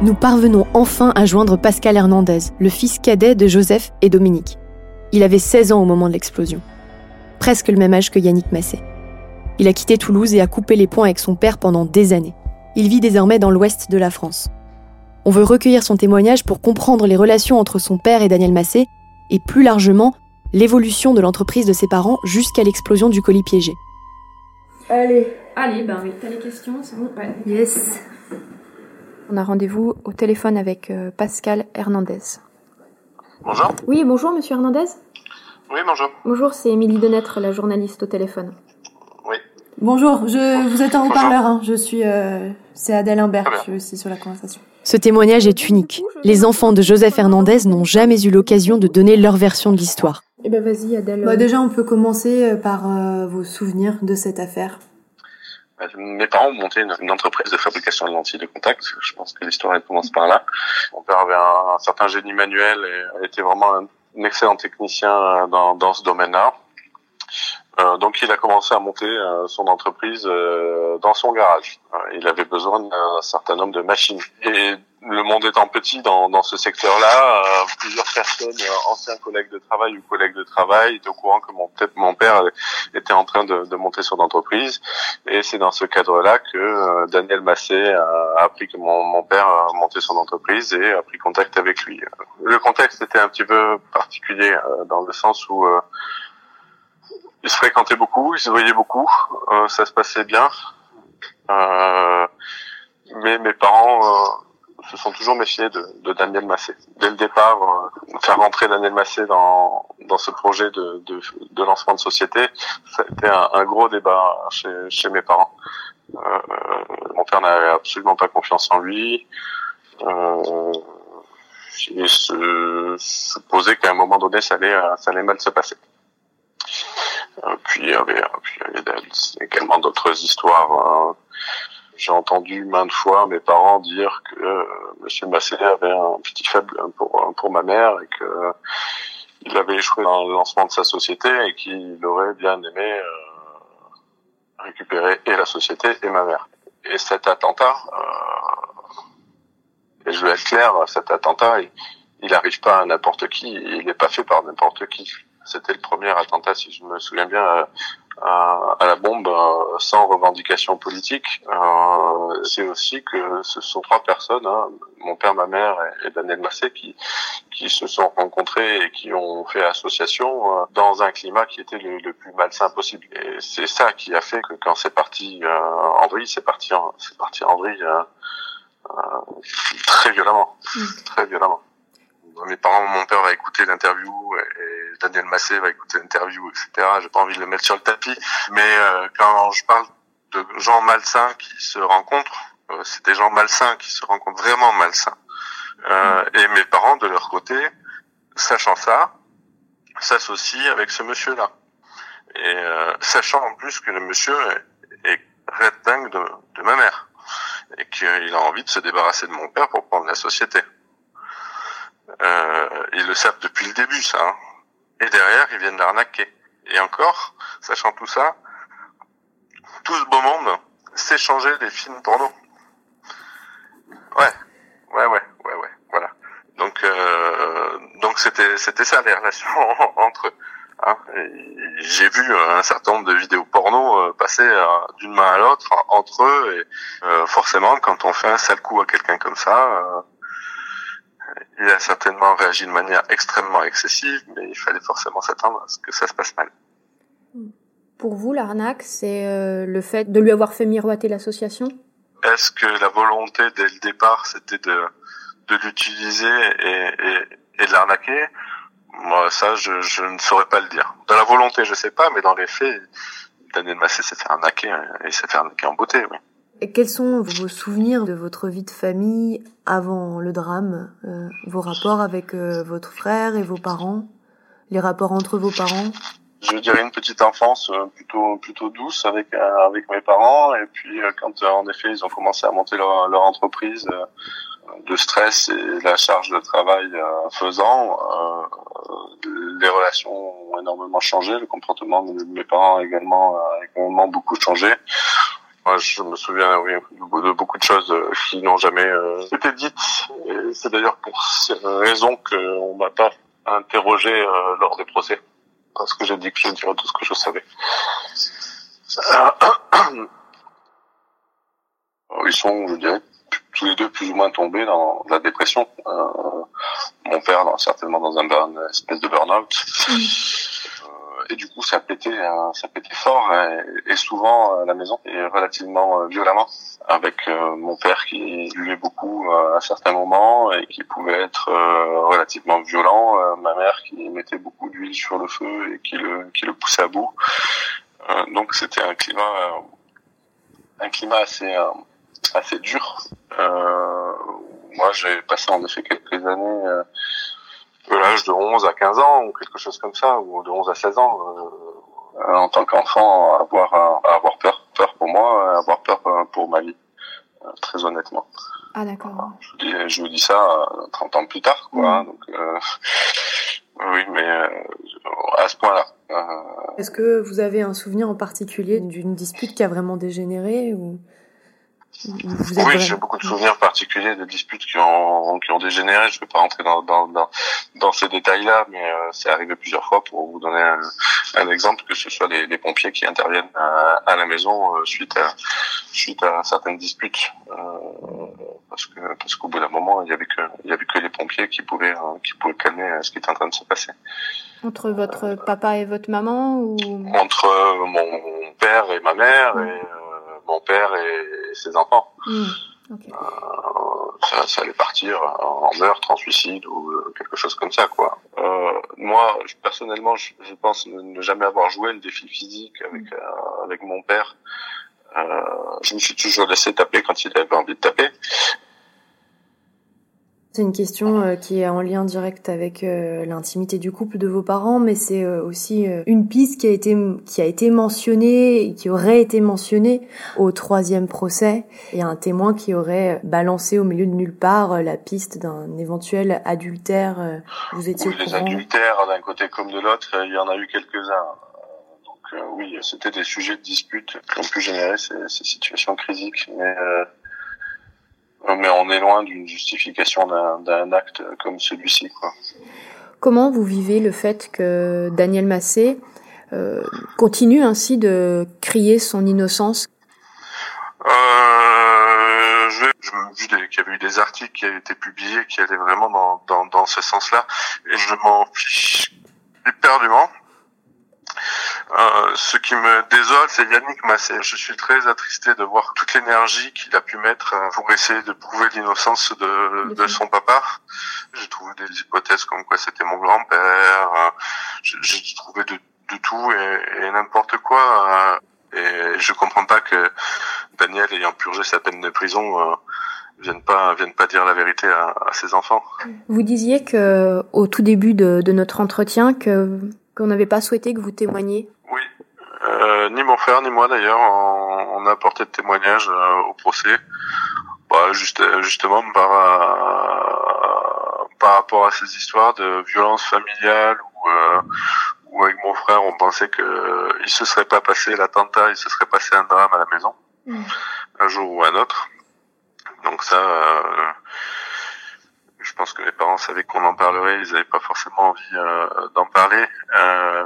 Nous parvenons enfin à joindre Pascal Hernandez, le fils cadet de Joseph et Dominique. Il avait 16 ans au moment de l'explosion. Presque le même âge que Yannick Massé. Il a quitté Toulouse et a coupé les ponts avec son père pendant des années. Il vit désormais dans l'ouest de la France. On veut recueillir son témoignage pour comprendre les relations entre son père et Daniel Massé et plus largement l'évolution de l'entreprise de ses parents jusqu'à l'explosion du colis piégé. Allez. Allez, ben oui, t'as les questions, c'est bon Ouais. Yes. On a rendez-vous au téléphone avec euh, Pascal Hernandez. Bonjour. Oui, bonjour monsieur Hernandez. Oui, bonjour. Bonjour, c'est Émilie Denêtre, la journaliste au téléphone. Oui. Bonjour, je, vous êtes en haut-parleur, hein. je suis... euh, c'est Adèle Imbert, je suis aussi sur la conversation. Ce témoignage est unique. Les enfants de Joseph Hernandez n'ont jamais eu l'occasion de donner leur version de l'histoire. Eh ben vas-y Adèle. Bah, déjà, on peut commencer euh, par euh, vos souvenirs de cette affaire. Mes parents ont monté une, entreprise de fabrication de lentilles de contact. Je pense que l'histoire commence par là. Mon père avait un, certain génie manuel et était vraiment un, excellent technicien euh, dans, ce domaine-là. Euh, donc il a commencé à monter euh, son entreprise dans son garage. Il avait besoin d'un certain nombre de machines. Le monde étant petit dans, dans ce secteur-là, euh, plusieurs personnes, euh, anciens collègues de travail ou collègues de travail, étaient au courant que mon, mon père était en train de, de monter son entreprise. Et c'est dans ce cadre-là que euh, Daniel Massé a appris que mon, mon père monté son entreprise et a pris contact avec lui. Le contexte était un petit peu particulier euh, dans le sens où euh, ils se fréquentaient beaucoup, ils se voyaient beaucoup, ça se passait bien. Mais mes parents se sont toujours méfiés de, de Daniel Massé. Dès le départ, euh, faire rentrer Daniel Massé dans, dans ce projet de, de, de lancement de société, ça a été un, un gros débat chez, chez mes parents. Euh, mon père n'avait absolument pas confiance en lui. Euh, il se supposait qu'à un moment donné, ça allait, ça allait mal se passer. Euh, puis il y avait, puis il y avait également d'autres histoires. euh, J'ai entendu maintes fois mes parents dire que euh, Monsieur Massé avait un petit faible pour pour ma mère et que il avait échoué dans le lancement de sa société et qu'il aurait bien aimé euh, récupérer et la société et ma mère. Et cet attentat, euh, et je vais être clair, cet attentat, il, il arrive pas à n'importe qui, il n'est pas fait par n'importe qui. C'était le premier attentat, si je me souviens bien, à, à, à la bombe euh, sans revendication politique. Euh, c'est aussi que ce sont trois personnes, hein, mon père, ma mère et, et Daniel Massé, qui, qui se sont rencontrés et qui ont fait association euh, dans un climat qui était le, le plus malsain possible. Et c'est ça qui a fait que quand c'est parti euh, en vrille, c'est parti en, c'est parti en vrille très violemment, très violemment mes parents, mon père va écouter l'interview et Daniel Massé va écouter l'interview, etc. J'ai pas envie de le mettre sur le tapis, mais euh, quand je parle de gens malsains qui se rencontrent, euh, c'est des gens malsains qui se rencontrent vraiment malsains. Euh, et mes parents, de leur côté, sachant ça, s'associent avec ce monsieur-là. Et euh, sachant en plus que le monsieur est, est red dingue de, de ma mère et qu'il a envie de se débarrasser de mon père pour prendre la société. Euh, ils le savent depuis le début, ça. Hein. Et derrière, ils viennent l'arnaquer. Et encore, sachant tout ça, tout ce beau monde s'échangeait des films porno. Ouais, ouais, ouais, ouais, ouais, voilà. Donc, euh, donc c'était, c'était ça les relations entre eux. Hein. J'ai vu un certain nombre de vidéos porno euh, passer euh, d'une main à l'autre entre eux et euh, forcément quand on fait un sale coup à quelqu'un comme ça, il a certainement réagi de manière extrêmement excessive, mais il fallait forcément s'attendre à ce que ça se passe mal. Pour vous, l'arnaque, c'est le fait de lui avoir fait miroiter l'association? Est-ce que la volonté dès le départ, c'était de, de l'utiliser et, et, et de l'arnaquer? Moi, ça, je, je, ne saurais pas le dire. Dans la volonté, je sais pas, mais dans les faits, Daniel Massé s'est fait arnaquer hein, et s'est fait arnaquer en beauté, oui. Quels sont vos souvenirs de votre vie de famille avant le drame euh, Vos rapports avec euh, votre frère et vos parents Les rapports entre vos parents? Je dirais une petite enfance euh, plutôt plutôt douce avec avec mes parents. Et puis quand en effet ils ont commencé à monter leur, leur entreprise de stress et la charge de travail faisant, les relations ont énormément changé, le comportement de mes parents également a également beaucoup changé. Moi, je me souviens oui, de beaucoup de choses euh, qui n'ont jamais euh, été dites. Et c'est d'ailleurs pour ces raisons qu'on m'a pas interrogé euh, lors des procès, parce que j'ai dit que je dirais tout ce que je savais. Ils sont, je dirais, tous les deux plus ou moins tombés dans la dépression. Euh, mon père, dans, certainement dans un burn, une espèce de burn-out. Et du coup, ça pétait, euh, ça pétait fort et, souvent à la maison et relativement violemment. Avec mon père qui buvait beaucoup à certains moments et qui pouvait être relativement violent. ma mère qui mettait beaucoup d'huile sur le feu et qui le, qui le poussait à bout. donc c'était un climat, un climat assez assez dur. Euh, moi, j'ai passé en effet quelques années euh, de l'âge de 11 à 15 ans ou quelque chose comme ça, ou de 11 à 16 ans, euh, en tant qu'enfant, avoir avoir peur, peur pour moi, avoir peur pour ma vie, très honnêtement. Ah d'accord. Je, vous dis, je vous dis ça 30 ans plus tard, quoi. Hein, donc oui, mais à ce point-là. Est-ce que vous avez un souvenir en particulier d'une dispute qui a vraiment dégénéré ou? Oui, j'ai beaucoup de souvenirs particuliers de disputes qui ont qui ont dégénéré. Je ne vais pas rentrer dans dans dans, dans ces détails-là, mais euh, c'est arrivé plusieurs fois. Pour vous donner un, un, exemple, que ce soit les, les pompiers qui interviennent à, à la maison euh, suite à suite à certaines disputes, euh, parce que parce qu'au bout d'un moment, il y avait que il y avait que les pompiers qui pouvaient qui pouvaient calmer ce qui était en train de se passer. Entre votre papa et votre maman ou? Entre mon père et ma mère et mon père et ses enfants. Hmm. Euh, ça, ça, allait partir en meurtre, en suicide ou euh, quelque chose comme ça, quoi. Euh, moi, personnellement, je, pense ne, jamais avoir joué le défi physique avec hmm. euh, avec mon père. Euh, je me suis toujours laissé taper quand il avait envie de taper. C'est une question euh, qui est en lien direct avec euh, l'intimité du couple de vos parents, mais c'est euh, aussi une piste qui a été qui a été mentionnée et qui aurait été mentionnée au troisième procès. Il y a un témoin qui aurait balancé au milieu de nulle part la piste d'un éventuel adultère. Vous étiez Les adultères d'un côté comme de l'autre, il y en a eu quelques-uns. Donc oui, c'était des sujets de dispute qui ont pu générer ces, ces situations critiques, mais mais on est loin d'une justification d'un acte comme celui-ci. Comment vous vivez le fait que Daniel Massé euh, continue ainsi de crier son innocence? Euh, je, vu qu'il y avait eu des articles qui avaient été publiés qui allaient vraiment dans, dans, dans ce sens-là, et je m'en fiche éperdument. Euh, ce qui me désole, c'est Yannick Massé. Je suis très attristé de voir toute l'énergie qu'il a pu mettre euh, pour essayer de prouver l'innocence de, de son papa. J'ai trouvé des hypothèses comme quoi c'était mon grand-père. Euh, j'ai trouvé de, de, tout et, et n'importe quoi. Et je comprends pas que Daniel, ayant purgé sa peine de prison, vienne pas vienne pas dire la vérité à, à, ses enfants. Vous disiez que au tout début de, de notre entretien que qu'on n'avait pas souhaité que vous témoigniez Oui, euh, ni mon frère ni moi d'ailleurs, on, a apporté de témoignages euh, au procès, bah, juste, justement par, euh, par rapport à ces histoires de violence familiale ou où avec mon frère on pensait que il se serait pas passé l'attentat, il se serait passé un drame à la maison, mm. un jour ou un autre. Donc ça, euh, pense que les parents savaient qu'on en parlerait, ils n'avaient pas forcément envie euh, d'en parler. Euh,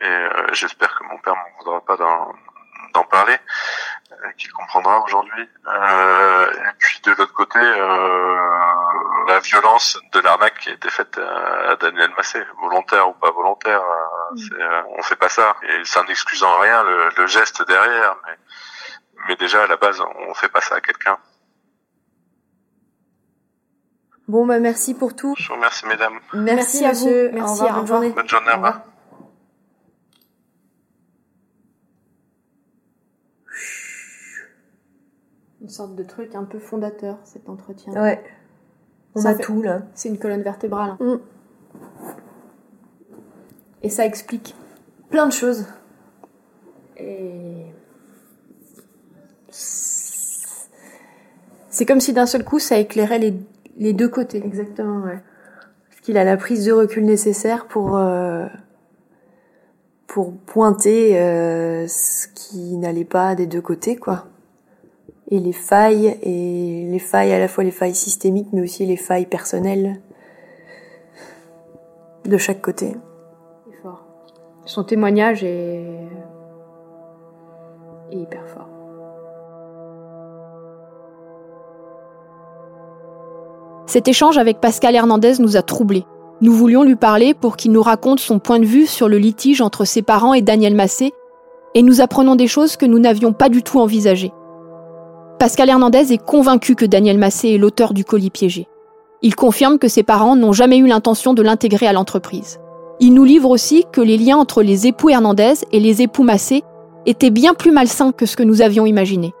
et j'espère que mon père m'en voudra pas d'en parler, qu'il comprendra aujourd'hui. et puis de l'autre côté, la violence de l'arnaque qui a été faite à Daniel Massé, volontaire ou pas volontaire, mm. on fait pas ça. Et ça n'excuse en rien le, le, geste derrière, mais mais déjà à la base, on fait pas ça à quelqu'un. Bon bah merci pour tout. Je vous remercie mesdames. Merci, à vous. Merci, bonne journée. Bonne journée, au revoir. Une sorte de truc un peu fondateur cet entretien. Ouais. On a tout là. C'est une colonne vertébrale. Mm. Et ça explique plein de choses. Et c'est comme si d'un seul coup ça éclairait les, les deux côtés. Exactement, ouais. Parce qu'il a la prise de recul nécessaire pour euh, pour pointer euh, ce qui n'allait pas des deux côtés, quoi. Et les failles et les failles à la fois les failles systémiques, mais aussi les failles personnelles de chaque côté. fort. Son témoignage est, est hyper fort. Cet échange avec Pascal Hernandez nous a troublés. Nous voulions lui parler pour qu'il nous raconte son point de vue sur le litige entre ses parents et Daniel Massé, et nous apprenons des choses que nous n'avions pas du tout envisagées. Pascal Hernandez est convaincu que Daniel Massé est l'auteur du colis piégé. Il confirme que ses parents n'ont jamais eu l'intention de l'intégrer à l'entreprise. Il nous livre aussi que les liens entre les époux Hernandez et les époux Massé étaient bien plus malsains que ce que nous avions imaginé.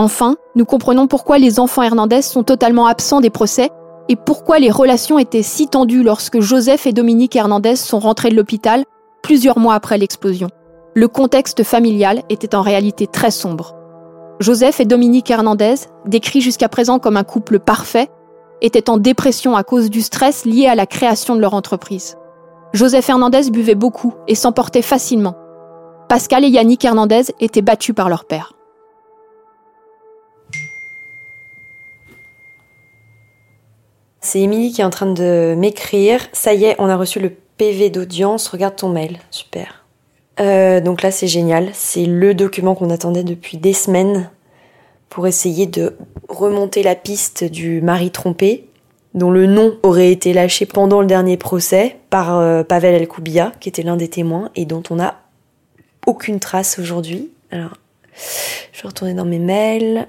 Enfin, nous comprenons pourquoi les enfants Hernandez sont totalement absents des procès et pourquoi les relations étaient si tendues lorsque Joseph et Dominique Hernandez sont rentrés de l'hôpital plusieurs mois après l'explosion. Le contexte familial était en réalité très sombre. Joseph et Dominique Hernandez, décrits jusqu'à présent comme un couple parfait, étaient en dépression à cause du stress lié à la création de leur entreprise. Joseph Hernandez buvait beaucoup et s'emportait facilement. Pascal et Yannick Hernandez étaient battus par leur père. C'est Émilie qui est en train de m'écrire. Ça y est, on a reçu le PV d'audience. Regarde ton mail. Super. Euh, donc là, c'est génial. C'est le document qu'on attendait depuis des semaines pour essayer de remonter la piste du mari trompé, dont le nom aurait été lâché pendant le dernier procès par euh, Pavel Elkoubia, qui était l'un des témoins, et dont on n'a aucune trace aujourd'hui. Alors, je vais retourner dans mes mails.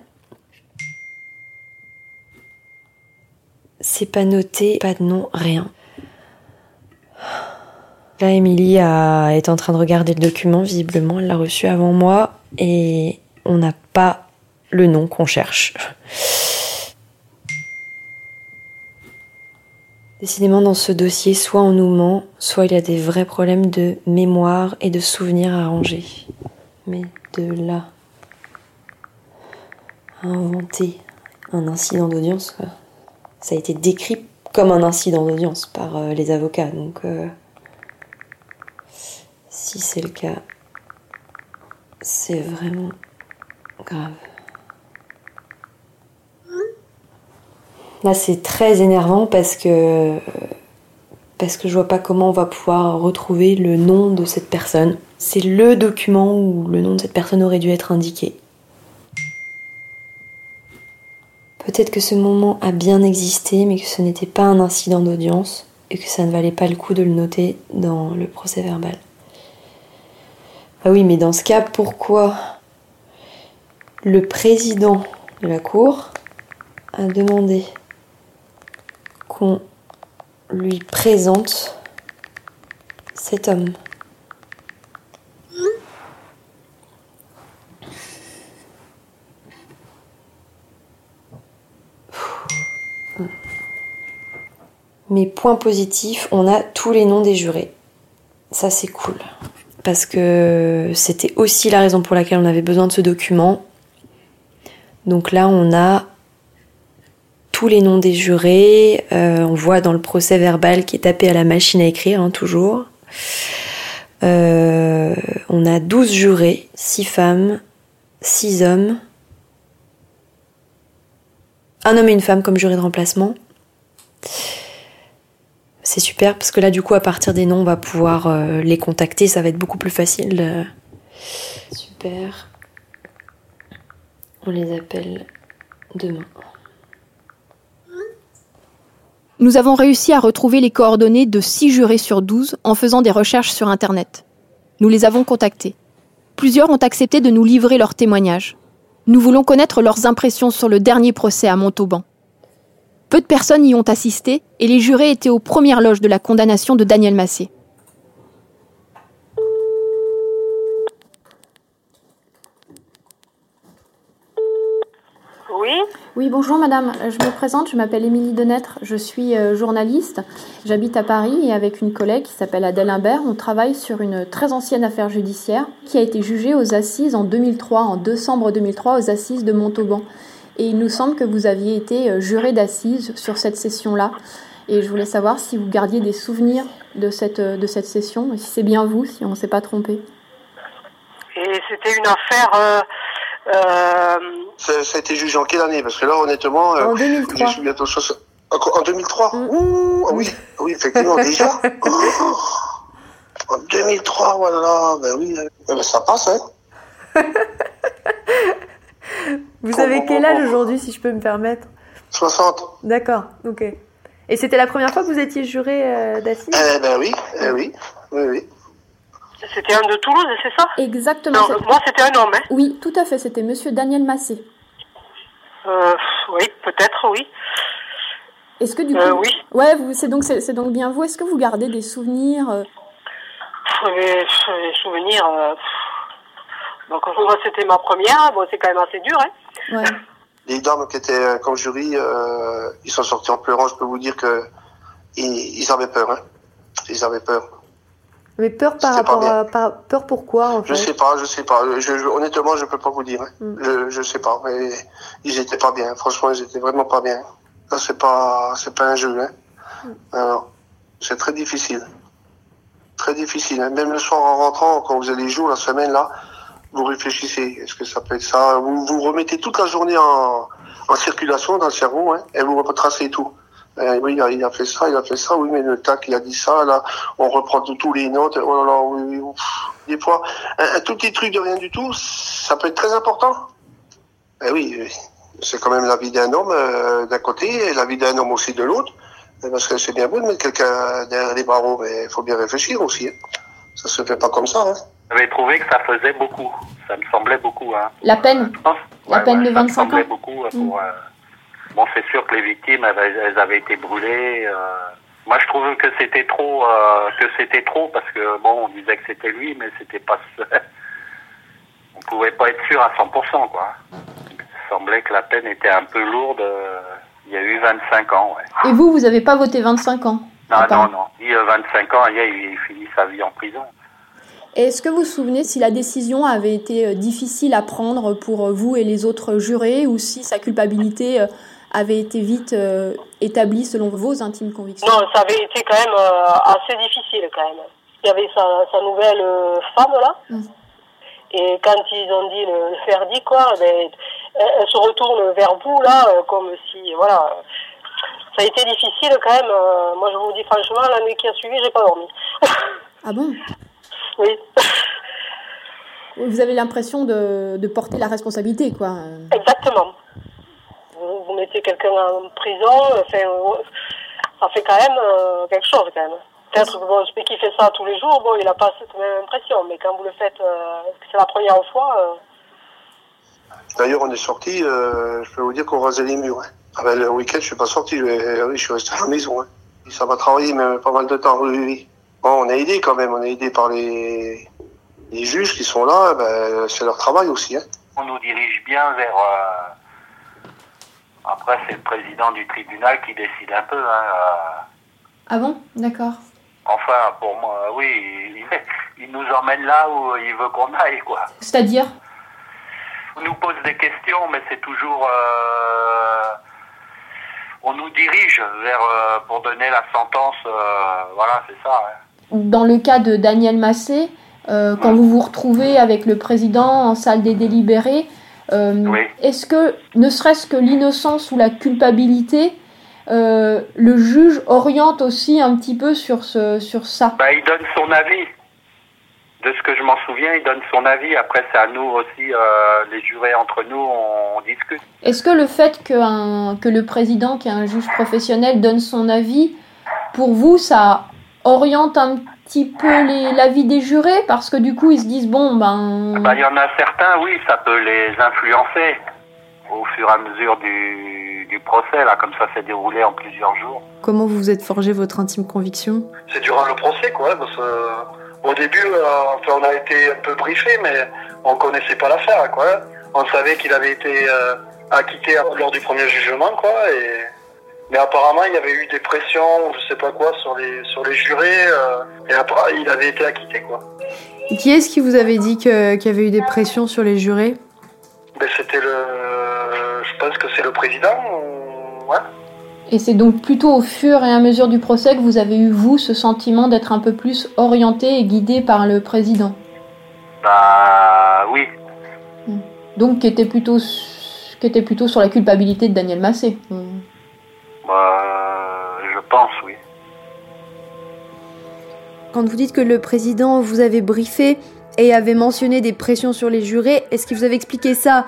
C'est pas noté, pas de nom, rien. Là, Émilie est en train de regarder le document, visiblement, elle l'a reçu avant moi, et on n'a pas le nom qu'on cherche. Décidément, dans ce dossier, soit on nous ment, soit il y a des vrais problèmes de mémoire et de souvenirs à ranger. Mais de là à inventer un incident d'audience, ça a été décrit comme un incident d'audience par euh, les avocats. Donc, euh, si c'est le cas, c'est vraiment grave. Là, c'est très énervant parce que parce que je vois pas comment on va pouvoir retrouver le nom de cette personne. C'est le document où le nom de cette personne aurait dû être indiqué. Peut-être que ce moment a bien existé, mais que ce n'était pas un incident d'audience et que ça ne valait pas le coup de le noter dans le procès verbal. Ah oui, mais dans ce cas, pourquoi le président de la Cour a demandé qu'on lui présente cet homme? Mais point positif, on a tous les noms des jurés. Ça c'est cool. Parce que c'était aussi la raison pour laquelle on avait besoin de ce document. Donc là on a tous les noms des jurés. Euh, on voit dans le procès verbal qui est tapé à la machine à écrire, hein, toujours. Euh, on a 12 jurés, 6 femmes, 6 hommes, un homme et une femme comme juré de remplacement. C'est super parce que là, du coup, à partir des noms, on va pouvoir euh, les contacter. Ça va être beaucoup plus facile. euh. Super. On les appelle demain. Nous avons réussi à retrouver les coordonnées de 6 jurés sur 12 en faisant des recherches sur Internet. Nous les avons contactés. Plusieurs ont accepté de nous livrer leurs témoignages. Nous voulons connaître leurs impressions sur le dernier procès à Montauban. Peu de personnes y ont assisté et les jurés étaient aux premières loges de la condamnation de Daniel Massé. Oui. Oui, bonjour madame. Je me présente, je m'appelle Émilie Denêtre, je suis euh, journaliste. J'habite à Paris et avec une collègue qui s'appelle Adèle Imbert, on travaille sur une très ancienne affaire judiciaire qui a été jugée aux assises en 2003, en décembre 2003, aux assises de Montauban. Et il nous semble que vous aviez été euh, juré d'assises sur cette session-là. Et je voulais savoir si vous gardiez des souvenirs de cette, euh, de cette session, et si c'est bien vous, si on ne s'est pas trompé. Et c'était une affaire. euh, euh, Ça, ça a été jugé en quelle année? Parce que là, honnêtement, En 2003. je suis bientôt 60 Encore En 2003 Ouh, ah oui, ah oui, effectivement, déjà. Oh, en 2003, voilà, ben oui, ben ça passe, hein. Vous avez quel âge aujourd'hui, si je peux me permettre? 60. D'accord, ok. Et c'était la première fois que vous étiez juré euh, d'assises? Eh ben oui, eh oui, oui, oui. C'était un de Toulouse, c'est ça? Exactement. Non, moi c'était un homme. Hein. Oui, tout à fait, c'était monsieur Daniel Massé. Euh, oui, peut-être, oui. Est-ce que du coup. Euh, oui. Ouais, vous- c'est donc, c'est c'est donc bien vous. Est-ce que vous gardez des souvenirs euh, les souvenirs. Euh. Donc moi c'était ma première. Bon, c'est quand même assez dur. Hein. Ouais. Les dames qui étaient euh, comme jury, euh, ils sont sortis en pleurant. Je peux vous dire que ils, ils avaient peur, hein. Ils avaient peur. Mais peur par rapport à. Par, peur pourquoi, en fait Je sais pas, je sais pas. Je, je- honnêtement, je peux pas vous dire. hein. Mm. Je, je sais pas. Mais ils étaient pas bien. Franchement, ils étaient vraiment pas bien. Ça, c'est pas, c'est pas un jeu. Hein. Alors, c'est très difficile. Très difficile. hein. Même le soir en rentrant, quand vous allez jouer la semaine là, vous réfléchissez. Est-ce que ça peut être ça? Vous vous remettez toute la journée en, en circulation dans le cerveau, hein, et vous retracez tout. Euh, oui, il a, fait ça, il a fait ça, oui, mais le tac, il a dit ça, là, on reprend tout- tous les notes, oh là là, oui, oui, des fois, un, un tout petit truc de rien du tout, ça peut être très important. Eh oui, c'est quand même la vie d'un homme euh, d'un côté, et la vie d'un homme aussi de l'autre, Eh, parce que c'est bien beau de mettre quelqu'un derrière les barreaux, mais il faut bien réfléchir aussi. Hein. Ça se fait pas comme ça. Hein. J'avais trouvé que ça faisait beaucoup. Ça me semblait beaucoup. Hein. La peine La Ouais, peine ouais, de ça me 25 semblait ans beaucoup. euh, Pour, euh, Bon, c'est sûr que les victimes, elles, avaient- elles avaient été brûlées. euh. Moi, je trouve que c'était trop, euh, que c'était trop parce que bon, on disait que c'était lui, mais c'était pas. on pouvait pas être sûr à 100%, quoi. Il semblait que la peine était un peu lourde. Il y a eu 25 ans, ouais. Et vous, vous n'avez pas voté 25 ans? Non, non, non. Il y a 25 ans, il, il finit sa vie en prison. Est-ce que vous vous souvenez si la décision avait été euh, difficile à prendre pour euh, vous et les autres jurés ou si sa culpabilité euh, avait été vite euh, établie selon vos intimes convictions? Non, ça avait été quand même euh, assez difficile quand même. Il y avait sa, sa nouvelle euh, femme là. Mm. Et quand ils ont dit le, le verdict, quoi, ben, elle, elle se retourne vers vous là, comme si, voilà. Ça a été difficile quand même. moi, je vous dis franchement, la nuit qui a suivi, j'ai pas dormi. Ah bon? Oui. Vous avez l'impression de, de porter la responsabilité, quoi. Exactement. Vous, vous mettez quelqu'un en prison, enfin, ça fait quand même euh, quelque chose quand même. Peut-être que bon, celui qui fait ça tous les jours, bon, il n'a pas cette même impression, mais quand vous le faites, euh, que c'est la première fois, euh, D'ailleurs, on est sorti, euh, je peux vous dire qu'on rasait les murs. Hein. Ah ben, le week-end, je suis pas sorti, je, euh, je suis resté à la maison. Hein. Ça va travailler même pas mal de temps, oui, oui, oui. Bon, on est aidé quand même, on est aidé par les, les juges qui sont là, ben, c'est leur travail aussi. Hein. On nous dirige bien vers. euh, Après, c'est le président du tribunal qui décide un peu. Hein. euh, Ah bon? D'accord. Enfin, pour moi, oui, il, il nous emmène là où il veut qu'on aille, quoi. C'est-à-dire? On nous pose des questions, mais c'est toujours. euh, on nous dirige vers euh, pour donner la sentence. euh, voilà, c'est ça. hein. Dans le cas de Daniel Massé, euh, quand vous vous retrouvez avec le président en salle des délibérés, euh, est-ce que, ne serait-ce que l'innocence ou la culpabilité, euh, le juge oriente aussi un petit peu sur, ce, sur ça? Bah, il donne son avis. De ce que je m'en souviens, il donne son avis. Après, c'est à nous aussi, les jurés entre nous, on, on discute. Est-ce que le fait que, un- que le président, qui est un juge professionnel, donne son avis, pour vous, ça oriente un petit peu les- l'avis des jurés Parce que du coup, ils se disent, bon, ben... Bah, il y en a certains, oui, ça peut les influencer au fur et à mesure du, du procès. Là, comme ça s'est déroulé en plusieurs jours. Comment vous vous êtes forgé votre intime conviction? C'est durant le procès, quoi. Parce que, euh, au début, euh, enfin, on a été un peu briefé, mais on connaissait pas l'affaire, quoi. On savait qu'il avait été euh, acquitté lors du premier jugement, quoi. Et... Mais apparemment, il y avait eu des pressions, ou je sais pas quoi, sur les sur les jurés. euh, et après, il avait été acquitté, quoi. Et Qui est-ce qui vous avait dit que- qu'il y avait eu des pressions sur les jurés? Mais c'était le, je pense que c'est le président. ou- Ouais. Et c'est donc plutôt au fur et à mesure du procès que vous avez eu, vous, ce sentiment d'être un peu plus orienté et guidé par le président? Bah, oui. Donc, qui était plutôt, qui était plutôt sur la culpabilité de Daniel Massé. Bah, je pense, oui. Quand vous dites que le président vous avait briefé et avait mentionné des pressions sur les jurés, est-ce qu'il vous avait expliqué ça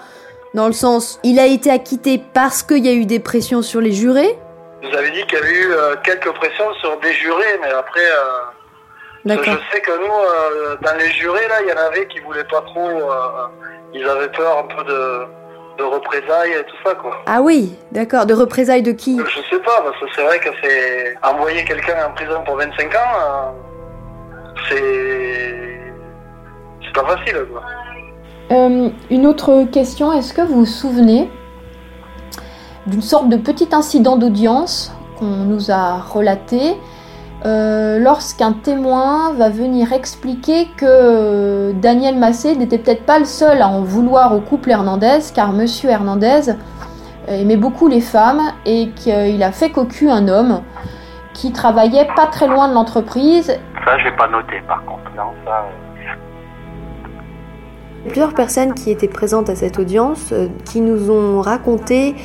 dans le sens il a été acquitté parce qu'il y a eu des pressions sur les jurés? Vous avez dit qu'il y avait eu euh, quelques pressions sur des jurés, mais après, euh, je sais que nous, euh, dans les jurés, là, il y en avait qui voulaient pas trop. euh, ils avaient peur un peu de, de représailles et tout ça, quoi. Ah oui, d'accord. De représailles de qui? Je sais pas, parce que c'est vrai que c'est envoyer quelqu'un en prison pour 25 ans, euh, c'est c'est pas facile, quoi. Euh, une autre question, est-ce que vous vous souvenez d'une sorte de petit incident d'audience qu'on nous a relaté? Euh, lorsqu'un témoin va venir expliquer que euh, Daniel Massé n'était peut-être pas le seul à en vouloir au couple Hernandez, car Monsieur Hernandez aimait beaucoup les femmes et qu'il a fait cocu un homme qui travaillait pas très loin de l'entreprise Ça, j'ai pas noté, par contre. Non, ça. euh, Il y a plusieurs personnes qui étaient présentes à cette audience qui nous ont raconté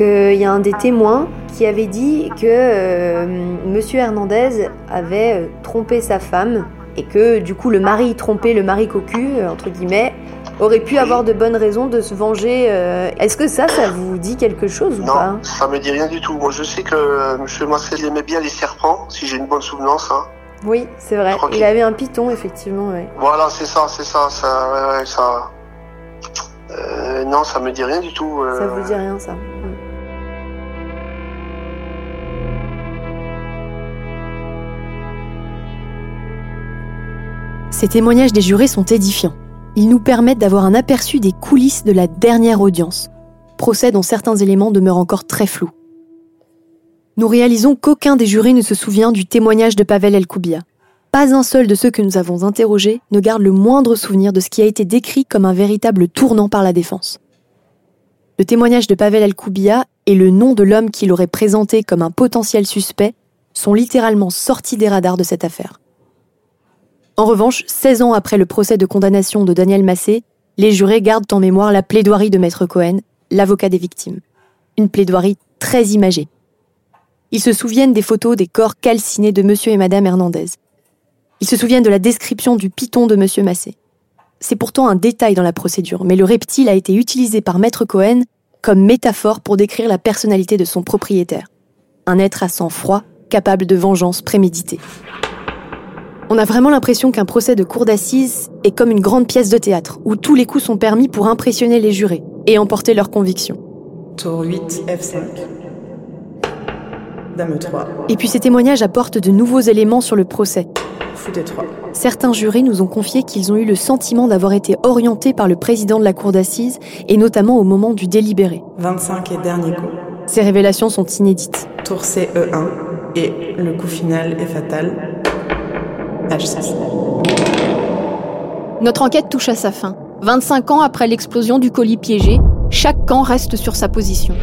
qu'il y a un des témoins qui avait dit que euh, Monsieur Hernandez avait euh, trompé sa femme et que du coup le mari trompé, le mari cocu, euh, entre guillemets, aurait pu avoir de bonnes raisons de se venger. euh. Est-ce que ça, ça vous dit quelque chose ou pas? Non, ça me dit rien du tout. Moi, je sais que M. Massé il aimait bien les serpents, si j'ai une bonne souvenance. Hein. Oui, c'est vrai. Il avait un python, effectivement. Ouais. Voilà, c'est ça, c'est ça, ça, ouais, ouais, ça. Euh, non, ça me dit rien du tout. euh. Ça vous dit rien, ça Ces témoignages des jurés sont édifiants. Ils nous permettent d'avoir un aperçu des coulisses de la dernière audience, procès dont certains éléments demeurent encore très flous. Nous réalisons qu'aucun des jurés ne se souvient du témoignage de Pavel Elkoubia. Pas un seul de ceux que nous avons interrogés ne garde le moindre souvenir de ce qui a été décrit comme un véritable tournant par la défense. Le témoignage de Pavel Elkoubia et le nom de l'homme qu'il aurait présenté comme un potentiel suspect sont littéralement sortis des radars de cette affaire. En revanche, 16 ans après le procès de condamnation de Daniel Massé, les jurés gardent en mémoire la plaidoirie de Maître Cohen, l'avocat des victimes. Une plaidoirie très imagée. Ils se souviennent des photos des corps calcinés de monsieur et madame Hernandez. Ils se souviennent de la description du python de monsieur Massé. C'est pourtant un détail dans la procédure, mais le reptile a été utilisé par Maître Cohen comme métaphore pour décrire la personnalité de son propriétaire. Un être à sang froid, capable de vengeance préméditée. On a vraiment l'impression qu'un procès de cour d'assises est comme une grande pièce de théâtre, où tous les coups sont permis pour impressionner les jurés et emporter leurs convictions. Tour 8, F5. Dame 3. Et puis ces témoignages apportent de nouveaux éléments sur le procès. Fou des 3. Certains jurés nous ont confié qu'ils ont eu le sentiment d'avoir été orientés par le président de la cour d'assises, et notamment au moment du délibéré. 25 et dernier coup. Ces révélations sont inédites. Tour CE1. Et le coup final est fatal. H6. Notre enquête touche à sa fin. 25 ans après l'explosion du colis piégé, chaque camp reste sur sa position.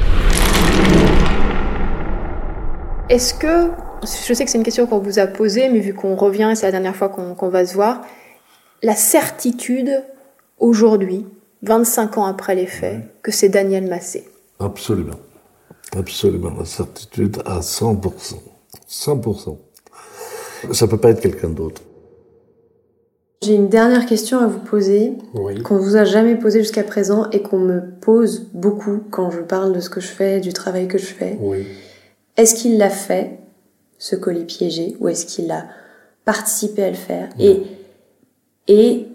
Est-ce que, je sais que c'est une question qu'on vous a posée, mais vu qu'on revient et c'est la dernière fois qu'on va se voir, la certitude aujourd'hui, 25 ans après les faits, que c'est Daniel Massé? Absolument. Absolument. La certitude à 100%. 100%. Ça peut pas être quelqu'un d'autre. J'ai une dernière question à vous poser, Oui. qu'on vous a jamais posée jusqu'à présent et qu'on me pose beaucoup quand je parle de ce que je fais, du travail que je fais. Oui. Est-ce qu'il l'a fait, ce colis piégé, ou est-ce qu'il a participé à le faire et, et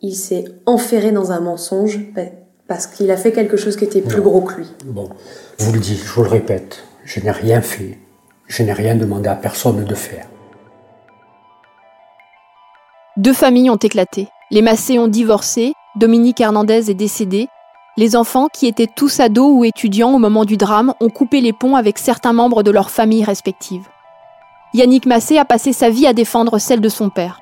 il s'est enferré dans un mensonge pa- parce qu'il a fait quelque chose qui était plus Non. gros que lui? Bon, je vous le dis, je vous le répète, je n'ai rien fait. Je n'ai rien demandé à personne de faire. Deux familles ont éclaté. Les Massé ont divorcé, Dominique Hernandez est décédé. Les enfants, qui étaient tous ados ou étudiants au moment du drame, ont coupé les ponts avec certains membres de leurs familles respectives. Yannick Massé a passé sa vie à défendre celle de son père.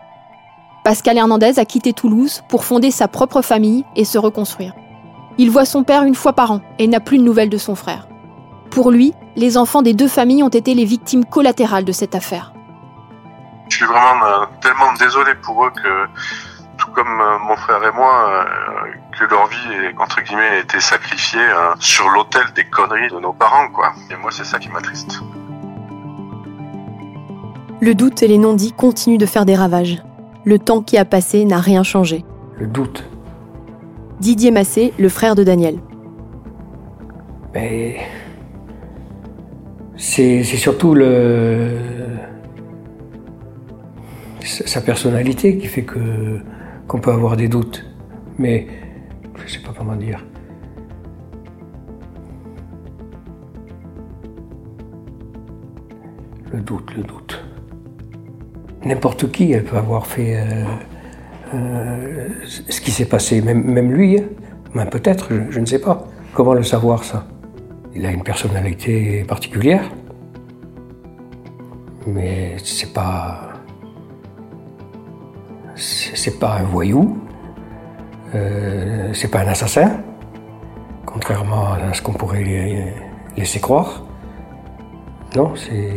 Pascal Hernandez a quitté Toulouse pour fonder sa propre famille et se reconstruire. Il voit son père une fois par an et n'a plus de nouvelles de son frère. Pour lui, les enfants des deux familles ont été les victimes collatérales de cette affaire. Je suis vraiment euh, tellement désolé pour eux que, tout comme euh, mon frère et moi, euh, que leur vie, est, entre guillemets, a été sacrifiée euh, sur l'autel des conneries de nos parents, quoi. Et moi, c'est ça qui m'attriste. Le doute et les non-dits continuent de faire des ravages. Le temps qui a passé n'a rien changé. Le doute. Didier Massé, le frère de Daniel. Mais c'est c'est surtout le sa personnalité qui fait que qu'on peut avoir des doutes. Mais je sais pas comment dire. Le doute, le doute. N'importe qui elle peut avoir fait euh, euh, ce qui s'est passé, même, même lui. hein. Peut-être, je, je ne sais pas. Comment le savoir ça? Il a une personnalité particulière, mais c'est pas. C'est pas un voyou, euh, c'est pas un assassin, contrairement à ce qu'on pourrait les- laisser croire. Non, c'est.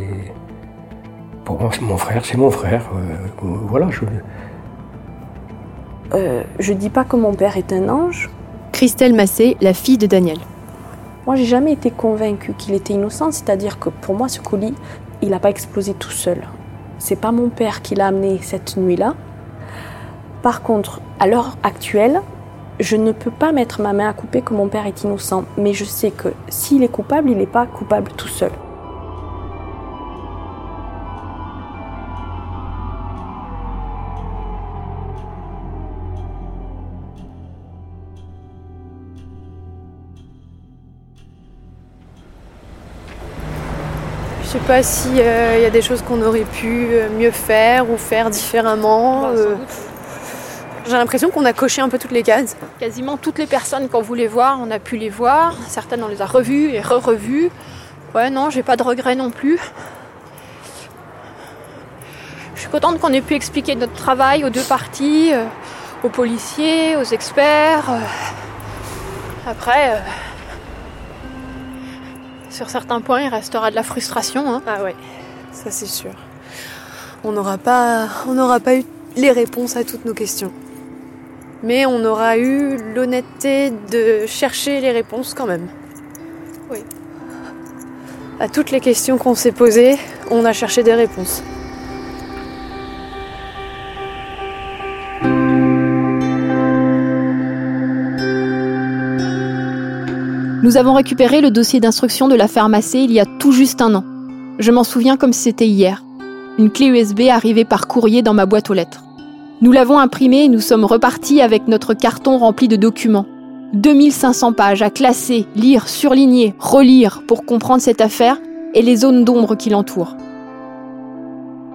Pour moi, c'est mon frère, c'est mon frère. euh, voilà, je. Euh, je dis pas que mon père est un ange. Christelle Massé, la fille de Daniel. Moi, j'ai jamais été convaincue qu'il était innocent, c'est-à-dire que pour moi, ce colis, il n'a pas explosé tout seul. C'est pas mon père qui l'a amené cette nuit-là. Par contre, à l'heure actuelle, je ne peux pas mettre ma main à couper que mon père est innocent, mais je sais que s'il est coupable, il n'est pas coupable tout seul. Je sais pas si il y a des choses qu'on aurait pu euh, mieux faire ou faire différemment. euh. J'ai l'impression qu'on a coché un peu toutes les cases. Quasiment toutes les personnes qu'on voulait voir, on a pu les voir. Certaines, on les a revues et re-revues. Ouais, non, j'ai pas de regrets non plus. Je suis contente qu'on ait pu expliquer notre travail aux deux parties, euh, aux policiers, aux experts. euh. Après, euh, sur certains points, il restera de la frustration. hein. Ah ouais, ça c'est sûr. On n'aura pas, on n'aura pas eu les réponses à toutes nos questions. Mais on aura eu l'honnêteté de chercher les réponses quand même. Oui. À toutes les questions qu'on s'est posées, on a cherché des réponses. Nous avons récupéré le dossier d'instruction de l'affaire Massé il y a tout juste un an. Je m'en souviens comme si c'était hier. Une clé USB arrivée par courrier dans ma boîte aux lettres. Nous l'avons imprimée et nous sommes repartis avec notre carton rempli de documents. 2500 pages à classer, lire, surligner, relire pour comprendre cette affaire et les zones d'ombre qui l'entourent.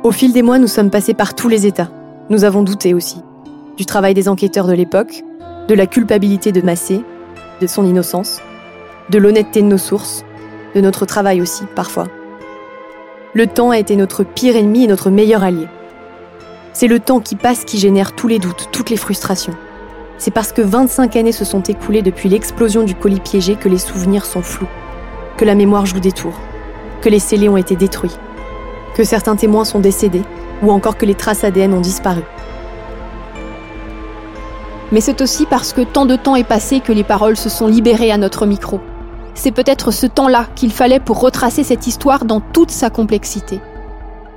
Au fil des mois, nous sommes passés par tous les états. Nous avons douté aussi. Du travail des enquêteurs de l'époque, de la culpabilité de Massé, de son innocence, de l'honnêteté de nos sources, de notre travail aussi, parfois. Le temps a été notre pire ennemi et notre meilleur allié. C'est le temps qui passe qui génère tous les doutes, toutes les frustrations. C'est parce que 25 années se sont écoulées depuis l'explosion du colis piégé que les souvenirs sont flous, que la mémoire joue des tours. que les scellés ont été détruits, que certains témoins sont décédés, ou encore que les traces ADN ont disparu. Mais c'est aussi parce que tant de temps est passé que les paroles se sont libérées à notre micro. C'est peut-être ce temps-là qu'il fallait pour retracer cette histoire dans toute sa complexité.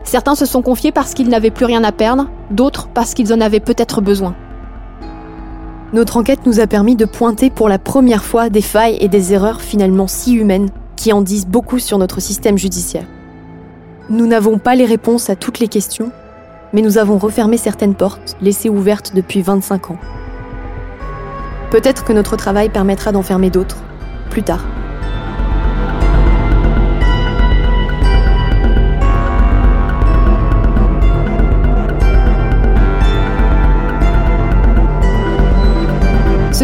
Certains se sont confiés parce qu'ils n'avaient plus rien à perdre, d'autres parce qu'ils en avaient peut-être besoin. Notre enquête nous a permis de pointer pour la première fois des failles et des erreurs finalement si humaines qui en disent beaucoup sur notre système judiciaire. Nous n'avons pas les réponses à toutes les questions, mais nous avons refermé certaines portes laissées ouvertes depuis 25 ans. Peut-être que notre travail permettra d'en fermer d'autres, plus tard.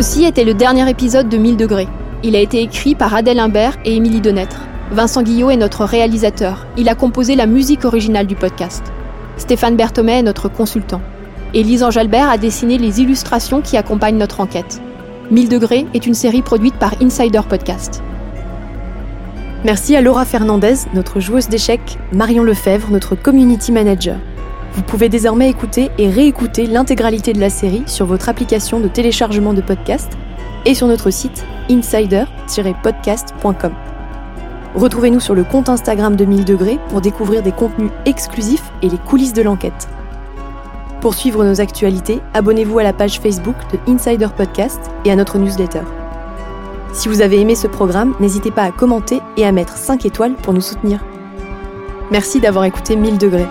Ceci était le dernier épisode de 1000 degrés. Il a été écrit par Adèle Imbert et Émilie Denêtre. Vincent Guillot est notre réalisateur. Il a composé la musique originale du podcast. Stéphane Berthomet est notre consultant. Et Lise Jalbert a dessiné les illustrations qui accompagnent notre enquête. 1000 degrés est une série produite par Insider Podcast. Merci à Laura Fernandez, notre joueuse d'échecs, Marion Lefebvre, notre community manager. Vous pouvez désormais écouter et réécouter l'intégralité de la série sur votre application de téléchargement de podcast et sur notre site insider-podcast.com. Retrouvez-nous sur le compte Instagram de 1000 degrés pour découvrir des contenus exclusifs et les coulisses de l'enquête. Pour suivre nos actualités, abonnez-vous à la page Facebook de Insider Podcast et à notre newsletter. Si vous avez aimé ce programme, n'hésitez pas à commenter et à mettre 5 étoiles pour nous soutenir. Merci d'avoir écouté 1000 degrés.